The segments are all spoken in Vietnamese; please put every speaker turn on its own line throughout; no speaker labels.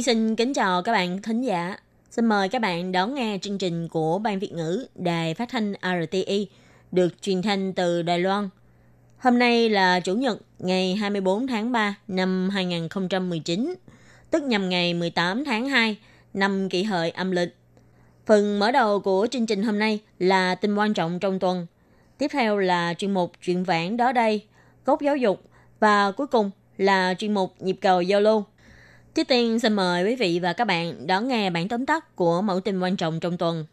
Nhi xin kính chào các bạn thính giả. Xin mời các bạn đón nghe chương trình của Ban Việt ngữ Đài Phát thanh RTI được truyền thanh từ Đài Loan. Hôm nay là Chủ nhật ngày 24 tháng 3 năm 2019, tức nhằm ngày 18 tháng 2 năm kỷ hợi âm lịch. Phần mở đầu của chương trình hôm nay là tin quan trọng trong tuần. Tiếp theo là chuyên mục chuyện vãn đó đây, cốt giáo dục và cuối cùng là chuyên mục nhịp cầu giao lưu. Trước tiên xin mời quý vị và các bạn đón nghe bản tóm tắt của mẫu tin quan trọng trong tuần.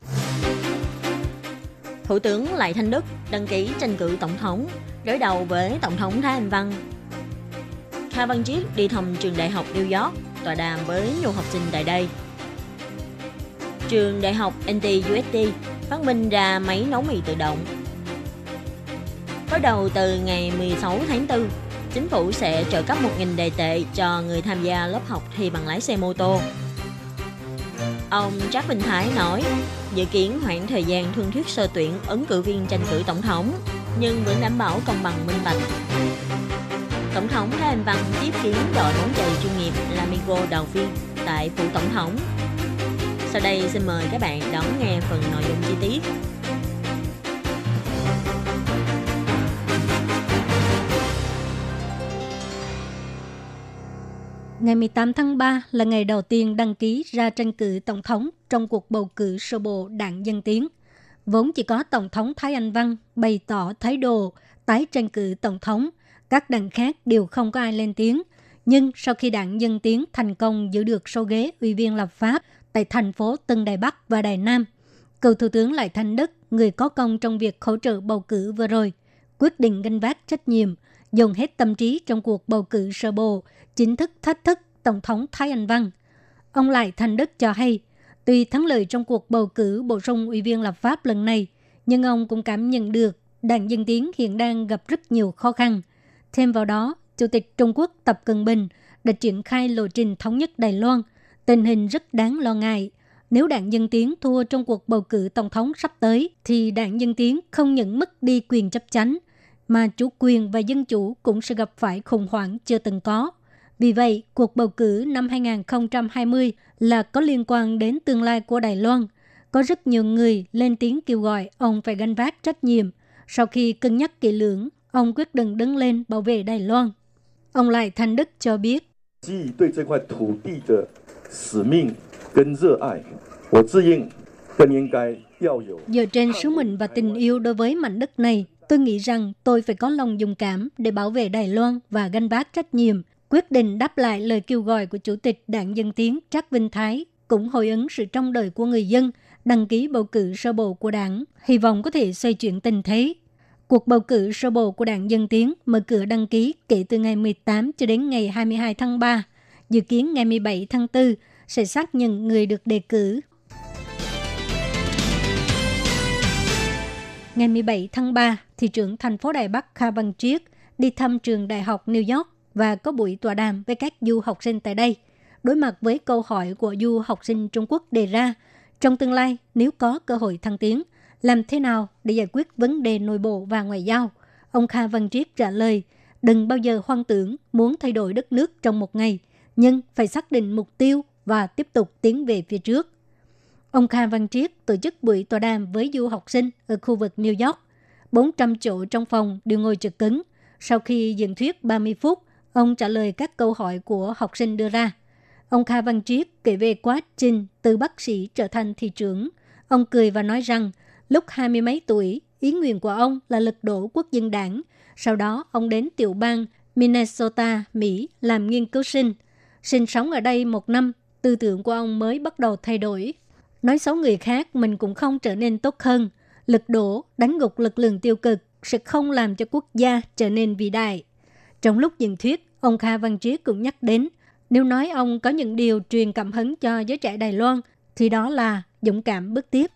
Thủ tướng Lại Thanh Đức đăng ký tranh cử tổng thống, đối đầu với Tổng thống Thái Anh Văn. Kha Văn Chiết đi thăm trường đại học New York, tọa đàm với nhiều học sinh tại đây. Trường đại học NTUST phát minh ra máy nấu mì tự động. Bắt đầu từ ngày 16 tháng 4, chính phủ sẽ trợ cấp 1.000 đề tệ cho người tham gia lớp học thi bằng lái xe mô tô. Ông Trác Bình Thái nói, dự kiến hoãn thời gian thương thuyết sơ tuyển ứng cử viên tranh cử tổng thống, nhưng vẫn đảm bảo công bằng minh bạch. Tổng thống Thái Anh Văn tiếp kiến đội bóng chày chuyên nghiệp Lamigo đầu viên tại phủ tổng thống. Sau đây xin mời các bạn đón nghe phần nội dung chi tiết.
Ngày 18 tháng 3 là ngày đầu tiên đăng ký ra tranh cử tổng thống trong cuộc bầu cử sơ bộ đảng Dân Tiến. Vốn chỉ có Tổng thống Thái Anh Văn bày tỏ thái độ tái tranh cử tổng thống, các đảng khác đều không có ai lên tiếng. Nhưng sau khi đảng Dân Tiến thành công giữ được số ghế ủy viên lập pháp tại thành phố Tân Đài Bắc và Đài Nam, cựu Thủ tướng Lại Thanh Đức, người có công trong việc hỗ trợ bầu cử vừa rồi, quyết định gánh vác trách nhiệm, dùng hết tâm trí trong cuộc bầu cử sơ bộ, chính thức thách thức Tổng thống Thái Anh Văn. Ông Lại thành Đức cho hay, tuy thắng lợi trong cuộc bầu cử bổ sung ủy viên lập pháp lần này, nhưng ông cũng cảm nhận được đảng Dân Tiến hiện đang gặp rất nhiều khó khăn. Thêm vào đó, Chủ tịch Trung Quốc Tập Cận Bình đã triển khai lộ trình thống nhất Đài Loan. Tình hình rất đáng lo ngại. Nếu đảng Dân Tiến thua trong cuộc bầu cử tổng thống sắp tới, thì đảng Dân Tiến không những mất đi quyền chấp chánh, mà chủ quyền và dân chủ cũng sẽ gặp phải khủng hoảng chưa từng có. Vì vậy, cuộc bầu cử năm 2020 là có liên quan đến tương lai của Đài Loan. Có rất nhiều người lên tiếng kêu gọi ông phải gánh vác trách nhiệm. Sau khi cân nhắc kỹ lưỡng, ông quyết định đứng lên bảo vệ Đài Loan. Ông Lại Thanh Đức cho biết. Dựa trên sứ mệnh và tình yêu đối với mảnh đất này, tôi nghĩ rằng tôi phải có lòng dũng cảm để bảo vệ Đài Loan và gánh vác trách nhiệm. Quyết định đáp lại lời kêu gọi của Chủ tịch Đảng Dân Tiến Trác Vinh Thái, cũng hồi ứng sự trông đợi của người dân, đăng ký bầu cử sơ bộ của đảng, hy vọng có thể xoay chuyển tình thế. Cuộc bầu cử sơ bộ của Đảng Dân Tiến mở cửa đăng ký kể từ ngày 18 cho đến ngày 22 tháng 3. Dự kiến ngày 17 tháng 4 sẽ xác nhận người được đề cử. Ngày 17 tháng 3, thị trưởng thành phố Đài Bắc Kha Văn Triết đi thăm trường đại học New York và có buổi tọa đàm với các du học sinh tại đây. Đối mặt với câu hỏi của du học sinh Trung Quốc đề ra, trong tương lai nếu có cơ hội thăng tiến, làm thế nào để giải quyết vấn đề nội bộ và ngoại giao? Ông Kha Văn Triết trả lời, đừng bao giờ hoang tưởng muốn thay đổi đất nước trong một ngày, nhưng phải xác định mục tiêu và tiếp tục tiến về phía trước. Ông Kha Văn Triết tổ chức buổi tọa đàm với du học sinh ở khu vực New York. 400 chỗ trong phòng đều ngồi trực cứng. Sau khi diễn thuyết 30 phút, ông trả lời các câu hỏi của học sinh đưa ra. Ông Kha Văn Triết kể về quá trình từ bác sĩ trở thành thị trưởng. Ông cười và nói rằng lúc hai mươi mấy tuổi, ý nguyện của ông là lật đổ quốc dân đảng. Sau đó, ông đến tiểu bang Minnesota, Mỹ làm nghiên cứu sinh. Sinh sống ở đây một năm, tư tưởng của ông mới bắt đầu thay đổi. Nói xấu người khác, mình cũng không trở nên tốt hơn. lực đổ, đánh gục lực lượng tiêu cực sẽ không làm cho quốc gia trở nên vĩ đại. Trong lúc diễn thuyết, Ông Kha Văn Triết cũng nhắc đến, nếu nói ông có những điều truyền cảm hứng cho giới trẻ Đài Loan, thì đó là dũng cảm bước tiếp.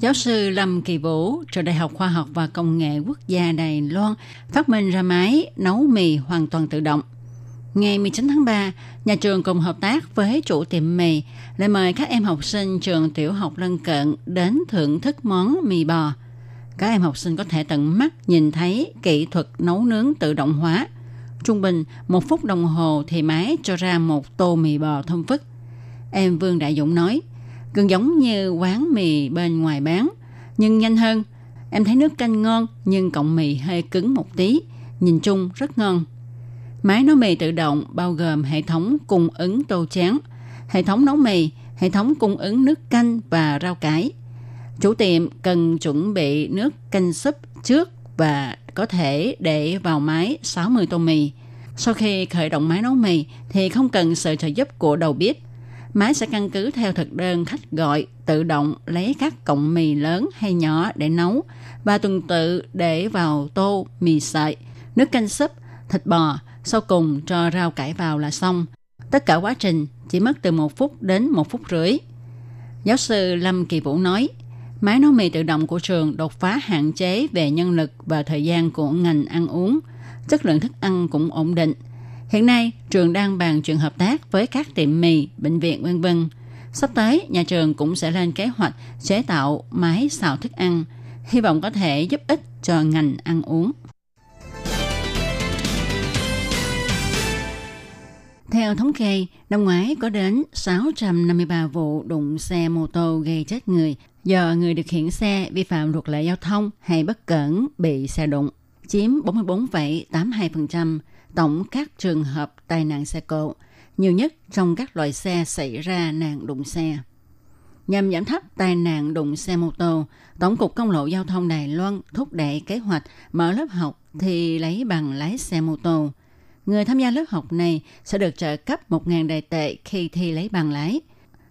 Giáo sư Lâm Kỳ Vũ, trường Đại học Khoa học và Công nghệ Quốc gia Đài Loan phát minh ra máy nấu mì hoàn toàn tự động. Ngày 19 tháng 3, nhà trường cùng hợp tác với chủ tiệm mì lại mời các em học sinh trường tiểu học lân cận đến thưởng thức món mì bò. Các em học sinh có thể tận mắt nhìn thấy kỹ thuật nấu nướng tự động hóa. Trung bình, một phút đồng hồ thì máy cho ra một tô mì bò thơm phức. Em Vương Đại Dũng nói, gần giống như quán mì bên ngoài bán, nhưng nhanh hơn. Em thấy nước canh ngon nhưng cọng mì hơi cứng một tí, nhìn chung rất ngon. Máy nấu mì tự động bao gồm hệ thống cung ứng tô chén, hệ thống nấu mì, hệ thống cung ứng nước canh và rau cải. Chủ tiệm cần chuẩn bị nước canh súp trước và có thể để vào máy 60 tô mì. Sau khi khởi động máy nấu mì thì không cần sự trợ giúp của đầu bếp. Máy sẽ căn cứ theo thực đơn khách gọi tự động lấy các cọng mì lớn hay nhỏ để nấu và tuần tự để vào tô mì sợi, nước canh súp, thịt bò, sau cùng cho rau cải vào là xong. Tất cả quá trình chỉ mất từ một phút đến một phút rưỡi. Giáo sư Lâm Kỳ Vũ nói, máy nấu mì tự động của trường đột phá hạn chế về nhân lực và thời gian của ngành ăn uống. Chất lượng thức ăn cũng ổn định. Hiện nay, trường đang bàn chuyện hợp tác với các tiệm mì, bệnh viện vân vân. Sắp tới, nhà trường cũng sẽ lên kế hoạch chế tạo máy xào thức ăn, hy vọng có thể giúp ích cho ngành ăn uống. Theo thống kê, năm ngoái có đến 653 vụ đụng xe mô tô gây chết người do người điều khiển xe vi phạm luật lệ giao thông hay bất cẩn bị xe đụng, chiếm 44,82% tổng các trường hợp tai nạn xe cộ, nhiều nhất trong các loại xe xảy ra nạn đụng xe. Nhằm giảm thấp tai nạn đụng xe mô tô, Tổng cục Công lộ Giao thông Đài Loan thúc đẩy kế hoạch mở lớp học thì lấy bằng lái xe mô tô – người tham gia lớp học này sẽ được trợ cấp 1.000 đài tệ khi thi lấy bằng lái.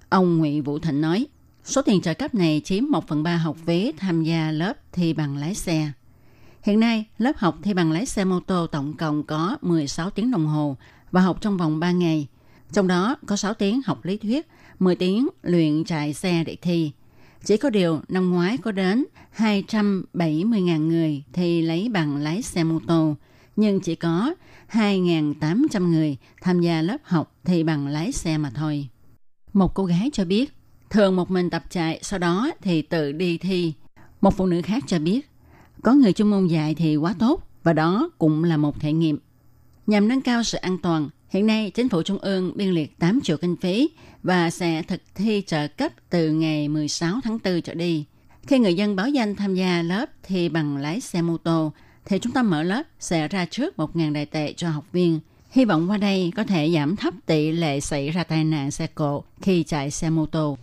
Ông Nguyễn Vũ Thịnh nói, số tiền trợ cấp này chiếm 1 phần 3 học phí tham gia lớp thi bằng lái xe. Hiện nay, lớp học thi bằng lái xe mô tô tổng cộng có 16 tiếng đồng hồ và học trong vòng 3 ngày. Trong đó có 6 tiếng học lý thuyết, 10 tiếng luyện chạy xe để thi. Chỉ có điều năm ngoái có đến 270.000 người thi lấy bằng lái xe mô tô, nhưng chỉ có 2.800 người tham gia lớp học thi bằng lái xe mà thôi. Một cô gái cho biết, thường một mình tập chạy, sau đó thì tự đi thi. Một phụ nữ khác cho biết, có người chuyên môn dạy thì quá tốt và đó cũng là một thể nghiệm. Nhằm nâng cao sự an toàn, hiện nay chính phủ trung ương biên liệt 8 triệu kinh phí và sẽ thực thi trợ cấp từ ngày 16 tháng 4 trở đi. Khi người dân báo danh tham gia lớp thi bằng lái xe mô tô, thì chúng ta mở lớp sẽ ra trước 1.000 đại tệ cho học viên. Hy vọng qua đây có thể giảm thấp tỷ lệ xảy ra tai nạn xe cộ khi chạy xe mô tô.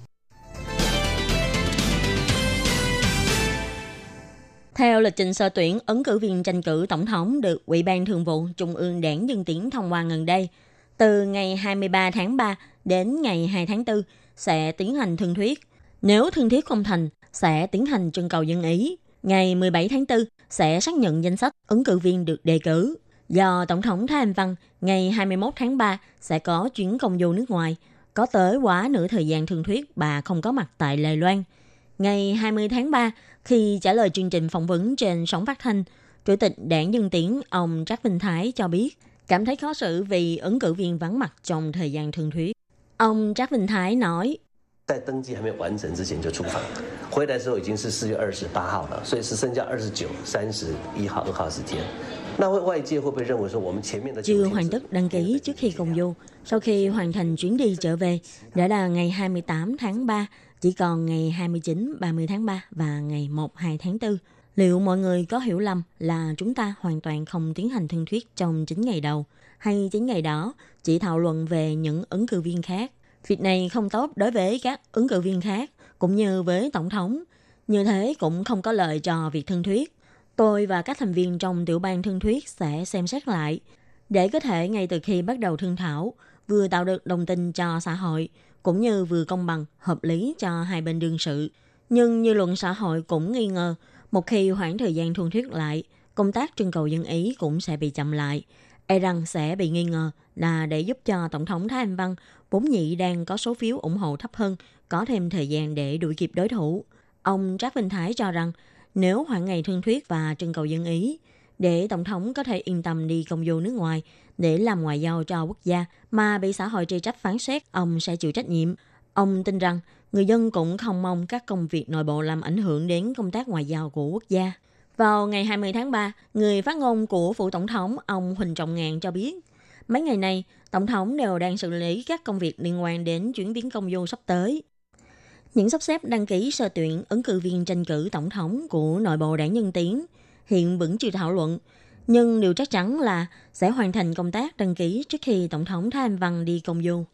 Theo lịch trình sơ tuyển, ứng cử viên tranh cử tổng thống được Ủy ban Thường vụ Trung ương Đảng Dân Tiến thông qua gần đây. Từ ngày 23 tháng 3 đến ngày 2 tháng 4 sẽ tiến hành thương thuyết. Nếu thương thuyết không thành, sẽ tiến hành trưng cầu dân ý. Ngày 17 tháng 4 sẽ xác nhận danh sách ứng cử viên được đề cử. Do Tổng thống Thái Anh Văn ngày 21 tháng 3 sẽ có chuyến công du nước ngoài, có tới quá nửa thời gian thường thuyết bà không có mặt tại Lài Loan. Ngày 20 tháng 3, khi trả lời chương trình phỏng vấn trên sóng phát thanh, Chủ tịch đảng Dân Tiến ông Trác Vinh Thái cho biết cảm thấy khó xử vì ứng cử viên vắng mặt trong thời gian thường thuyết. Ông Trác Vinh Thái nói,
在登记还没有完成之前就出访，回来的时候已经是四月二十八号了，所以是剩下二十九、三十一号、二号时间。那外界会不会认为说我们前面的
chưa hoàn tất đăng ký trước khi công du. Sau khi hoàn thành chuyến đi trở về, đã là ngày 28 tháng 3, chỉ còn ngày 29, 30 tháng 3 và ngày 1, 2 tháng 4. Liệu mọi người có hiểu lầm là chúng ta hoàn toàn không tiến hành thương thuyết trong 9 ngày đầu, hay 9 ngày đó chỉ thảo luận về những ứng cử viên khác? Việc này không tốt đối với các ứng cử viên khác, cũng như với Tổng thống. Như thế cũng không có lợi cho việc thương thuyết. Tôi và các thành viên trong tiểu ban thương thuyết sẽ xem xét lại, để có thể ngay từ khi bắt đầu thương thảo, vừa tạo được đồng tin cho xã hội, cũng như vừa công bằng, hợp lý cho hai bên đương sự. Nhưng như luận xã hội cũng nghi ngờ, Một khi hoãn thời gian thương thuyết lại, công tác trưng cầu dân ý cũng sẽ bị chậm lại. E rằng sẽ bị nghi ngờ là để giúp cho Tổng thống Thái Anh Văn vốn nhị đang có số phiếu ủng hộ thấp hơn, có thêm thời gian để đuổi kịp đối thủ. Ông Trác Vinh Thái cho rằng nếu hoãn ngày thương thuyết và trưng cầu dân ý, để Tổng thống có thể yên tâm đi công du nước ngoài để làm ngoại giao cho quốc gia mà bị xã hội trì trách phán xét, ông sẽ chịu trách nhiệm. Ông tin rằng người dân cũng không mong các công việc nội bộ làm ảnh hưởng đến công tác ngoại giao của quốc gia. Vào ngày 20 tháng 3, người phát ngôn của phủ tổng thống ông Huỳnh Trọng Ngàn cho biết, mấy ngày này, tổng thống đều đang xử lý các công việc liên quan đến chuyển biến công du sắp tới. Những sắp xếp đăng ký sơ tuyển ứng cử viên tranh cử tổng thống của nội bộ đảng Nhân Tiến hiện vẫn chưa thảo luận, nhưng điều chắc chắn là sẽ hoàn thành công tác đăng ký trước khi Tổng thống Thái Anh Văn đi công du.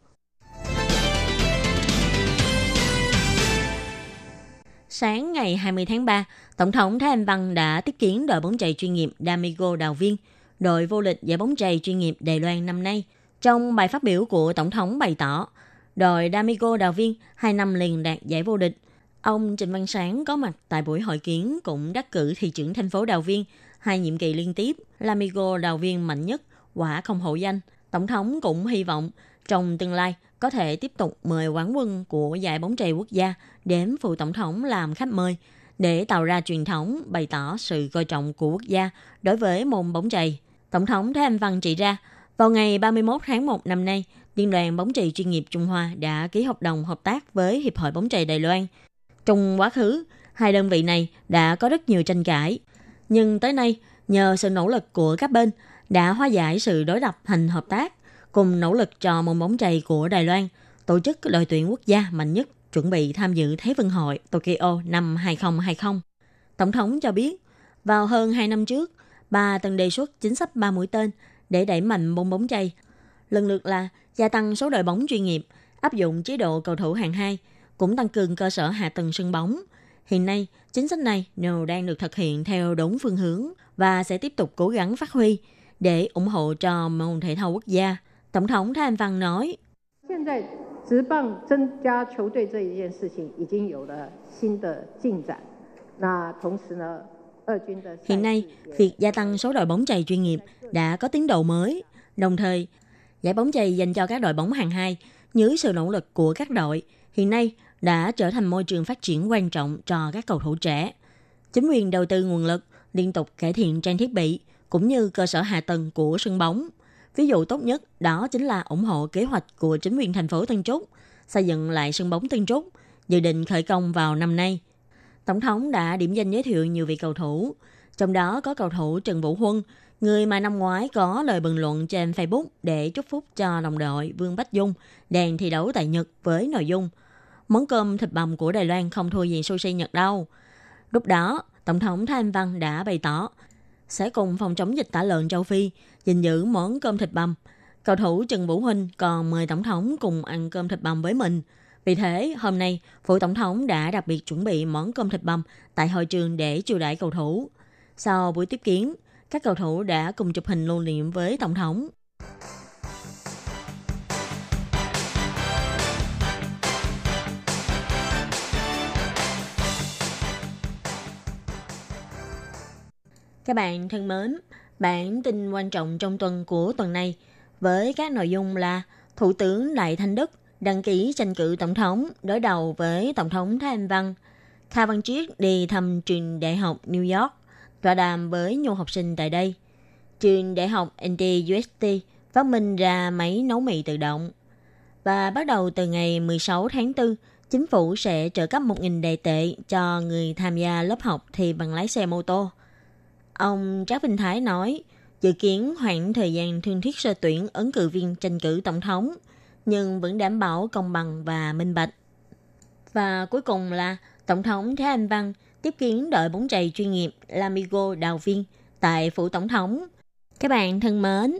Sáng ngày 20 tháng 3, Tổng thống Thái Anh Văn đã tiếp kiến đội bóng chày chuyên nghiệp Damigo Đào Viên, đội vô địch giải bóng chày chuyên nghiệp Đài Loan năm nay. Trong bài phát biểu của Tổng thống bày tỏ, đội Damigo Đào Viên hai năm liền đạt giải vô địch. Ông Trịnh Văn Sáng có mặt tại buổi hội kiến cũng đắc cử thị trưởng thành phố Đào Viên hai nhiệm kỳ liên tiếp, Lamigo Đào Viên mạnh nhất, quả không hậu danh. Tổng thống cũng hy vọng trong tương lai có thể tiếp tục mời quán quân của giải bóng chày quốc gia đến phụ tổng thống làm khách mời để tạo ra truyền thống bày tỏ sự coi trọng của quốc gia đối với môn bóng chày. Tổng thống Thái Anh Văn chỉ ra, vào ngày 31 tháng 1 năm nay, Liên đoàn bóng chày chuyên nghiệp Trung Hoa đã ký hợp đồng hợp tác với Hiệp hội bóng chày Đài Loan. Trong quá khứ, hai đơn vị này đã có rất nhiều tranh cãi. Nhưng tới nay, nhờ sự nỗ lực của các bên đã hóa giải sự đối lập thành hợp tác, cùng nỗ lực cho môn bóng chày của Đài Loan, tổ chức đội tuyển quốc gia mạnh nhất chuẩn bị tham dự Thế vận hội Tokyo năm 2020. Tổng thống cho biết, vào hơn 2 năm trước, bà từng đề xuất chính sách ba mũi tên để đẩy mạnh môn bóng chày. Lần lượt là gia tăng số đội bóng chuyên nghiệp, áp dụng chế độ cầu thủ hạng 2, cũng tăng cường cơ sở hạ tầng sân bóng. Hiện nay, chính sách này đều đang được thực hiện theo đúng phương hướng và sẽ tiếp tục cố gắng phát huy để ủng hộ cho môn thể thao quốc gia. Tổng thống Thanh Văn nói, Hiện nay, việc gia tăng số đội bóng chày chuyên nghiệp đã có tiến độ mới. Đồng thời, giải bóng chày dành cho các đội bóng hàng hai dưới sự nỗ lực của các đội hiện nay đã trở thành môi trường phát triển quan trọng cho các cầu thủ trẻ. Chính quyền đầu tư nguồn lực liên tục cải thiện trang thiết bị cũng như cơ sở hạ tầng của sân bóng Ví dụ tốt nhất đó chính là ủng hộ kế hoạch của chính quyền thành phố Tân Trúc, xây dựng lại sân bóng Tân Trúc, dự định khởi công vào năm nay. Tổng thống đã điểm danh giới thiệu nhiều vị cầu thủ, trong đó có cầu thủ Trần Vũ Huân, người mà năm ngoái có lời bình luận trên Facebook để chúc phúc cho đồng đội Vương Bách Dung đang thi đấu tại Nhật với nội dung món cơm thịt bằm của Đài Loan không thua gì sushi Nhật đâu. Lúc đó, Tổng thống Thanh Văn đã bày tỏ sẽ cùng phòng chống dịch tả lợn châu Phi gìn giữ món cơm thịt bằm. Cầu thủ Trần Vũ Huynh còn mời Tổng thống cùng ăn cơm thịt bằm với mình. Vì thế, hôm nay, Phủ Tổng thống đã đặc biệt chuẩn bị món cơm thịt bằm tại hội trường để chiêu đãi cầu thủ. Sau buổi tiếp kiến, các cầu thủ đã cùng chụp hình lưu niệm với Tổng thống. Các bạn thân mến, bản tin quan trọng trong tuần của tuần này với các nội dung là Thủ tướng Lại Thanh Đức đăng ký tranh cử tổng thống đối đầu với Tổng thống Thái Anh Văn. Kha Văn Triết đi thăm trường đại học New York, tọa đàm với nhiều học sinh tại đây. Trường đại học NTUST phát minh ra máy nấu mì tự động. Và bắt đầu từ ngày 16 tháng 4, chính phủ sẽ trợ cấp 1.000 đại tệ cho người tham gia lớp học thi bằng lái xe mô tô. Ông Trác Vinh Thái nói, dự kiến hoãn thời gian thương thuyết sơ tuyển ứng cử viên tranh cử tổng thống, nhưng vẫn đảm bảo công bằng và minh bạch. Và cuối cùng là Tổng thống Thái Anh Văn tiếp kiến đội bóng chày chuyên nghiệp Lamigo Đào Viên tại phủ tổng thống. Các bạn thân mến,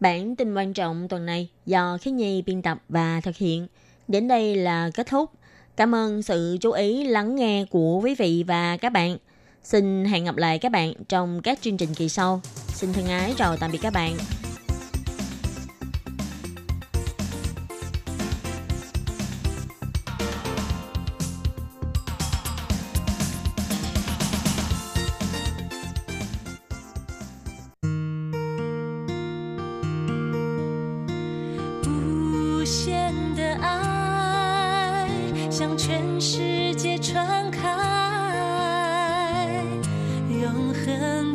bản tin quan trọng tuần này do Khí Nhi biên tập và thực hiện. Đến đây là kết thúc. Cảm ơn sự chú ý lắng nghe của quý vị và các bạn. Xin hẹn gặp lại các bạn trong các chương trình kỳ sau. Xin thân ái, chào tạm biệt các bạn.
Hãy subscribe cho kênh Ghiền Mì Gõ Để không bỏ lỡ những video hấp dẫn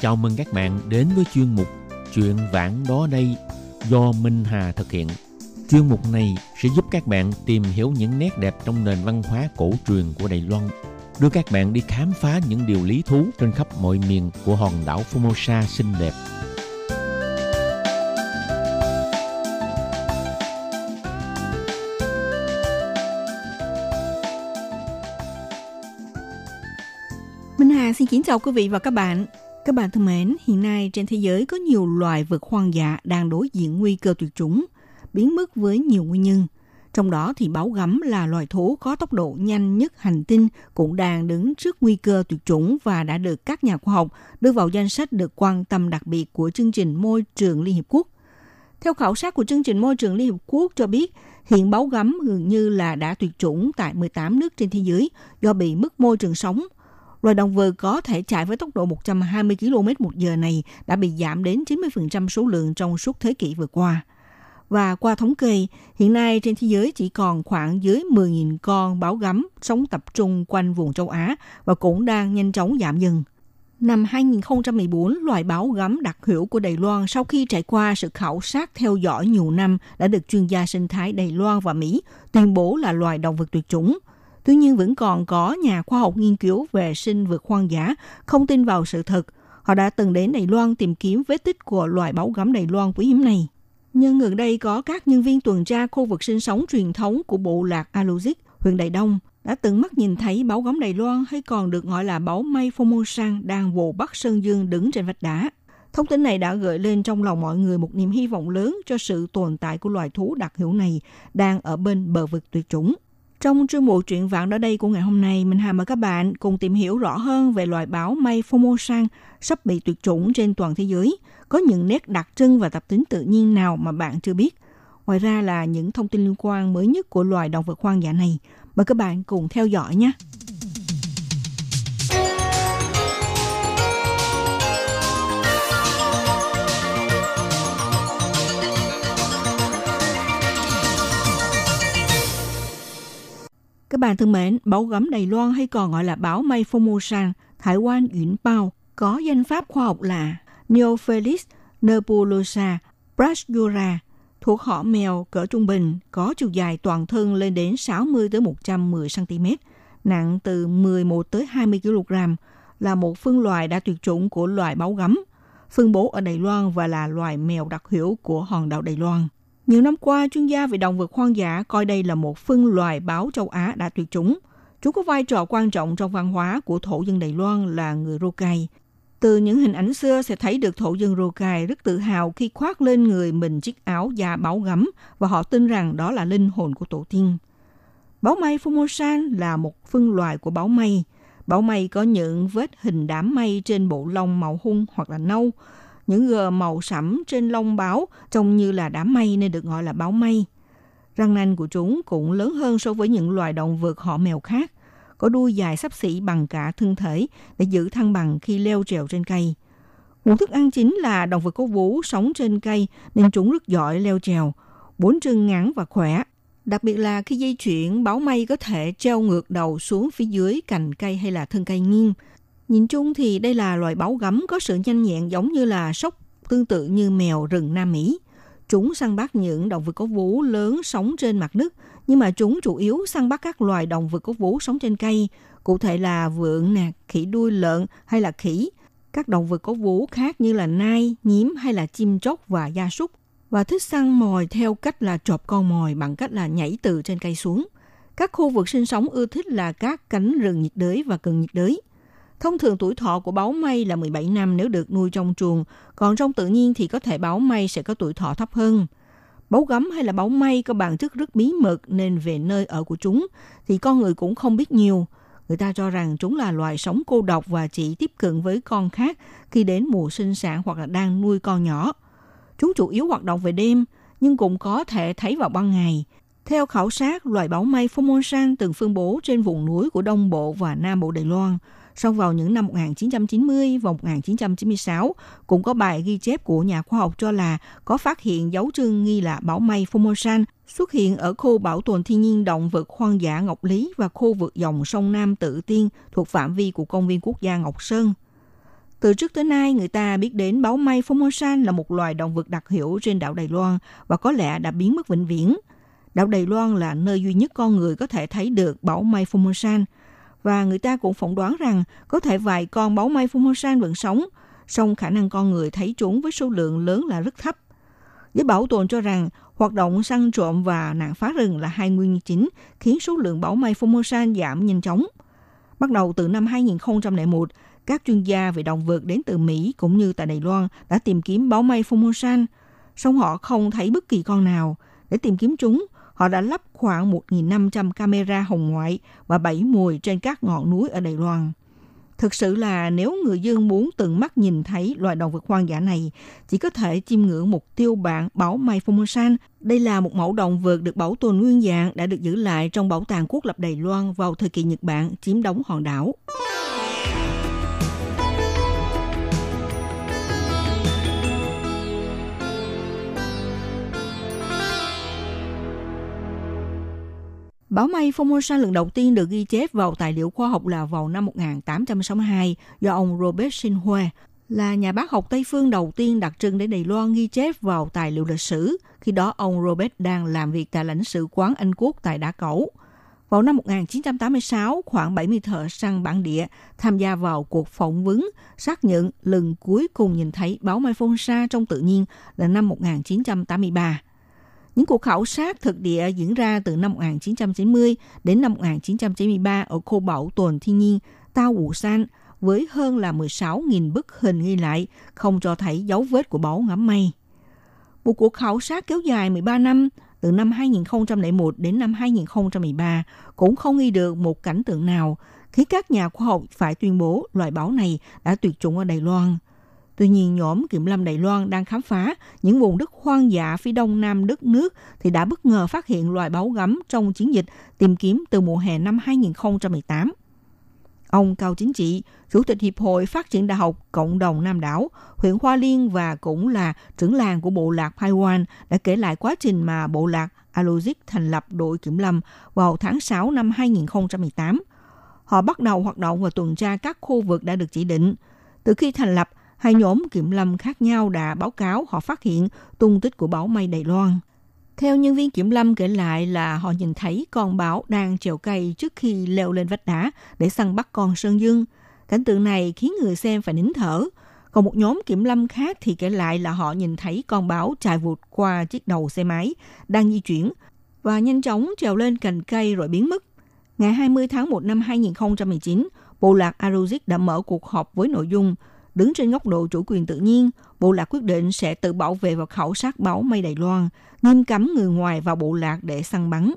Chào mừng các bạn đến với chuyên mục Chuyện vãng đó đây do Minh Hà thực hiện. Chuyên mục này sẽ giúp các bạn tìm hiểu những nét đẹp trong nền văn hóa cổ truyền của Đài Loan, đưa các bạn đi khám phá những điều lý thú trên khắp mọi miền của hòn đảo Formosa xinh đẹp.
Minh Hà xin kính chào quý vị và các bạn. Các bạn thân mến, hiện nay trên thế giới có nhiều loài vật hoang dã đang đối diện nguy cơ tuyệt chủng, biến mất với nhiều nguyên nhân. Trong đó thì báo gấm là loài thú có tốc độ nhanh nhất hành tinh cũng đang đứng trước nguy cơ tuyệt chủng và đã được các nhà khoa học đưa vào danh sách được quan tâm đặc biệt của chương trình môi trường Liên Hiệp Quốc. Theo khảo sát của chương trình môi trường Liên Hiệp Quốc cho biết, hiện báo gấm gần như là đã tuyệt chủng tại 18 nước trên thế giới do bị mất môi trường sống – loài động vật có thể chạy với tốc độ 120 km một giờ này đã bị giảm đến 90% số lượng trong suốt thế kỷ vừa qua. Và qua thống kê, hiện nay trên thế giới chỉ còn khoảng dưới 10.000 con báo gấm sống tập trung quanh vùng châu Á và cũng đang nhanh chóng giảm dần. Năm 2014, loài báo gấm đặc hữu của Đài Loan sau khi trải qua sự khảo sát theo dõi nhiều năm đã được chuyên gia sinh thái Đài Loan và Mỹ tuyên bố là loài động vật tuyệt chủng – Tuy nhiên vẫn còn có nhà khoa học nghiên cứu về sinh vật hoang dã không tin vào sự thật. Họ đã từng đến Đài Loan tìm kiếm vết tích của loài báo gấm Đài Loan quý hiếm này. Nhưng gần đây có các nhân viên tuần tra khu vực sinh sống truyền thống của bộ lạc Aluzik, huyện Đài Đông, đã từng mắt nhìn thấy báo gấm Đài Loan hay còn được gọi là báo mây Formosan đang vồ bắt Sơn Dương đứng trên vách đá. Thông tin này đã gợi lên trong lòng mọi người một niềm hy vọng lớn cho sự tồn tại của loài thú đặc hữu này đang ở bên bờ vực tuyệt chủng. Trong chương mục truyện vạn ở đây của ngày hôm nay, mình Hà mời các bạn cùng tìm hiểu rõ hơn về loài báo mây Formosan sắp bị tuyệt chủng trên toàn thế giới. Có những nét đặc trưng và tập tính tự nhiên nào mà bạn chưa biết? Ngoài ra là những thông tin liên quan mới nhất của loài động vật hoang dã này. Mời các bạn cùng theo dõi nhé! Các bạn thân mến, báo gấm Đài Loan hay còn gọi là báo mây Formosan, Thái Quan Yến Bao, có danh pháp khoa học là Neophelis nebulosa brachyura, thuộc họ mèo cỡ trung bình, có chiều dài toàn thân lên đến 60 tới 110 cm, nặng từ 11 tới 20 kg, là một phân loài đã tuyệt chủng của loài báo gấm, phân bố ở Đài Loan và là loài mèo đặc hữu của hòn đảo Đài Loan. Nhiều năm qua, chuyên gia về động vật hoang dã coi đây là một phân loài báo châu Á đã tuyệt chủng. Chúng có vai trò quan trọng trong văn hóa của thổ dân Đài Loan là người Rokai. Từ những hình ảnh xưa sẽ thấy được thổ dân Rokai rất tự hào khi khoác lên người mình chiếc áo da báo gấm và họ tin rằng đó là linh hồn của tổ tiên. Báo mây Formosan là một phân loài của báo mây. Báo mây có những vết hình đám mây trên bộ lông màu hung hoặc là nâu, những gờ màu sẫm trên lông báo trông như là đám mây nên được gọi là báo mây. Răng nanh của chúng cũng lớn hơn so với những loài động vật họ mèo khác, có đuôi dài sắp xỉ bằng cả thân thể để giữ thăng bằng khi leo trèo trên cây. Nguồn thức ăn chính là động vật có vú sống trên cây nên chúng rất giỏi leo trèo, bốn chân ngắn và khỏe. Đặc biệt là khi dây chuyển, báo mây có thể treo ngược đầu xuống phía dưới cành cây hay là thân cây nghiêng – Nhìn chung thì đây là loài báo gấm có sự nhanh nhẹn giống như là sóc, tương tự như mèo rừng Nam Mỹ. Chúng săn bắt những động vật có vú lớn sống trên mặt nước, nhưng mà chúng chủ yếu săn bắt các loài động vật có vú sống trên cây, cụ thể là vượn, nè, khỉ đuôi lợn hay là khỉ. Các động vật có vú khác như là nai, nhím hay là chim chóc và gia súc và thích săn mồi theo cách là chộp con mồi bằng cách là nhảy từ trên cây xuống. Các khu vực sinh sống ưa thích là các cánh rừng nhiệt đới và cần nhiệt đới. Thông thường tuổi thọ của báo mây là 17 năm nếu được nuôi trong chuồng, còn trong tự nhiên thì có thể báo mây sẽ có tuổi thọ thấp hơn. Báu gấm hay là báu mây có bản chất rất bí mật nên về nơi ở của chúng thì con người cũng không biết nhiều. Người ta cho rằng chúng là loài sống cô độc và chỉ tiếp cận với con khác khi đến mùa sinh sản hoặc là đang nuôi con nhỏ. Chúng chủ yếu hoạt động về đêm, nhưng cũng có thể thấy vào ban ngày. Theo khảo sát, loài báo mây Formosan từng phân bố trên vùng núi của Đông Bộ và Nam Bộ Đài Loan. Sau vào những năm 1990 và 1996, cũng có bài ghi chép của nhà khoa học cho là có phát hiện dấu chân nghi là bão mây Formosan xuất hiện ở khu bảo tồn thiên nhiên động vật hoang dã Ngọc Lý và khu vực dòng sông Nam Tự Tiên thuộc phạm vi của công viên quốc gia Ngọc Sơn. Từ trước tới nay, người ta biết đến báo mây Formosan là một loài động vật đặc hữu trên đảo Đài Loan và có lẽ đã biến mất vĩnh viễn. Đảo Đài Loan là nơi duy nhất con người có thể thấy được báo mây Formosan và người ta cũng phỏng đoán rằng có thể vài con báo mây Fumosan vẫn sống, song khả năng con người thấy chúng với số lượng lớn là rất thấp. Giới bảo tồn cho rằng hoạt động săn trộm và nạn phá rừng là hai nguyên nhân chính khiến số lượng báo mây Formosan giảm nhanh chóng. Bắt đầu từ năm 2001, các chuyên gia về động vật đến từ Mỹ cũng như tại Đài Loan đã tìm kiếm báo mây Formosan, song họ không thấy bất kỳ con nào. Để tìm kiếm chúng, họ đã lắp khoảng 1.500 camera hồng ngoại và 7 mùi trên các ngọn núi ở Đài Loan. Thực sự là nếu người dân muốn từng mắt nhìn thấy loài động vật hoang dã này, chỉ có thể chiêm ngưỡng mục tiêu bạn Bảo Mai Formosan. Đây là một mẫu động vật được bảo tồn nguyên dạng đã được giữ lại trong bảo tàng quốc lập Đài Loan vào thời kỳ Nhật Bản chiếm đóng hòn đảo. Báo mây Formosa lần đầu tiên được ghi chép vào tài liệu khoa học là vào năm 1862 do ông Robert Sinhue, là nhà bác học Tây phương đầu tiên đặc trưng đến Đài Loan ghi chép vào tài liệu lịch sử. Khi đó ông Robert đang làm việc tại lãnh sự quán Anh Quốc tại Đá Cẩu. Vào năm 1986, khoảng 70 thợ săn bản địa tham gia vào cuộc phỏng vấn xác nhận lần cuối cùng nhìn thấy báo mây phong sa trong tự nhiên là năm 1983. Những cuộc khảo sát thực địa diễn ra từ năm 1990 đến năm 1993 ở khu bảo tồn thiên nhiên Tao Wu San với hơn là 16.000 bức hình ghi lại, không cho thấy dấu vết của báu ngắm mây. Một cuộc khảo sát kéo dài 13 năm, từ năm 2001 đến năm 2013, cũng không ghi được một cảnh tượng nào, khiến các nhà khoa học phải tuyên bố loài báo này đã tuyệt chủng ở Đài Loan – Tuy nhiên, nhóm Kiểm lâm Đài Loan đang khám phá những vùng đất hoang dã phía đông nam đất nước thì đã bất ngờ phát hiện loài báo gấm trong chiến dịch tìm kiếm từ mùa hè năm 2018. Ông Cao Chính Trị, Chủ tịch Hiệp hội Phát triển Đại học Cộng đồng Nam đảo, huyện Hoa Liên và cũng là trưởng làng của bộ lạc Paiwan đã kể lại quá trình mà bộ lạc Alogic thành lập đội kiểm lâm vào tháng 6 năm 2018. Họ bắt đầu hoạt động và tuần tra các khu vực đã được chỉ định. Từ khi thành lập, hai nhóm kiểm lâm khác nhau đã báo cáo họ phát hiện tung tích của báo mây Đài Loan. Theo nhân viên kiểm lâm kể lại là họ nhìn thấy con báo đang trèo cây trước khi leo lên vách đá để săn bắt con sơn dương. Cảnh tượng này khiến người xem phải nín thở. Còn một nhóm kiểm lâm khác thì kể lại là họ nhìn thấy con báo chạy vụt qua chiếc đầu xe máy đang di chuyển và nhanh chóng trèo lên cành cây rồi biến mất. Ngày 20 tháng 1 năm 2019, bộ lạc Aruzik đã mở cuộc họp với nội dung Đứng trên góc độ chủ quyền tự nhiên, Bộ Lạc quyết định sẽ tự bảo vệ và khảo sát báo mây Đài Loan, nghiêm cấm người ngoài vào Bộ Lạc để săn bắn.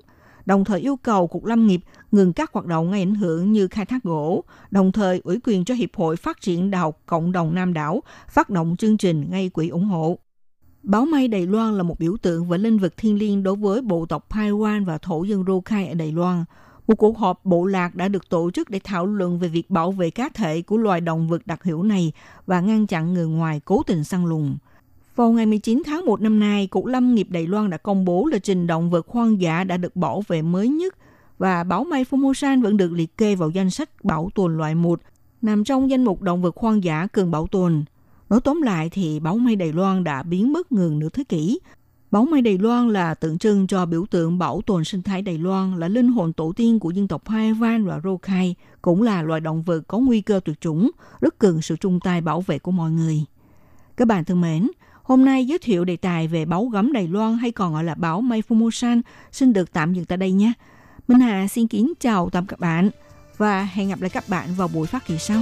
Đồng thời yêu cầu Cục Lâm nghiệp ngừng các hoạt động gây ảnh hưởng như khai thác gỗ, đồng thời ủy quyền cho Hiệp hội Phát triển Đại học Cộng đồng Nam đảo phát động chương trình gây quỹ ủng hộ. Báo mây Đài Loan là một biểu tượng và linh vật thiên liêng đối với bộ tộc Paiwan và thổ dân Rokai ở Đài Loan – một cuộc họp bộ lạc đã được tổ chức để thảo luận về việc bảo vệ cá thể của loài động vật đặc hữu này và ngăn chặn người ngoài cố tình săn lùng. Vào ngày 19 tháng 1 năm nay, Cục Lâm nghiệp Đài Loan đã công bố lịch trình động vật hoang dã đã được bảo vệ mới nhất và báo mây Formosan vẫn được liệt kê vào danh sách bảo tồn loại 1, nằm trong danh mục động vật hoang dã cần bảo tồn. Nói tóm lại thì báo mây Đài Loan đã biến mất ngừng nửa thế kỷ Bóng mây Đài Loan là tượng trưng cho biểu tượng bảo tồn sinh thái Đài Loan là linh hồn tổ tiên của dân tộc Paiwan và Rokai, cũng là loài động vật có nguy cơ tuyệt chủng, rất cần sự chung tay bảo vệ của mọi người. Các bạn thân mến, hôm nay giới thiệu đề tài về báo gấm Đài Loan hay còn gọi là báo mây Formosan xin được tạm dừng tại đây nhé. Minh Hà xin kính chào tạm các bạn và hẹn gặp lại các bạn vào buổi phát kỳ sau.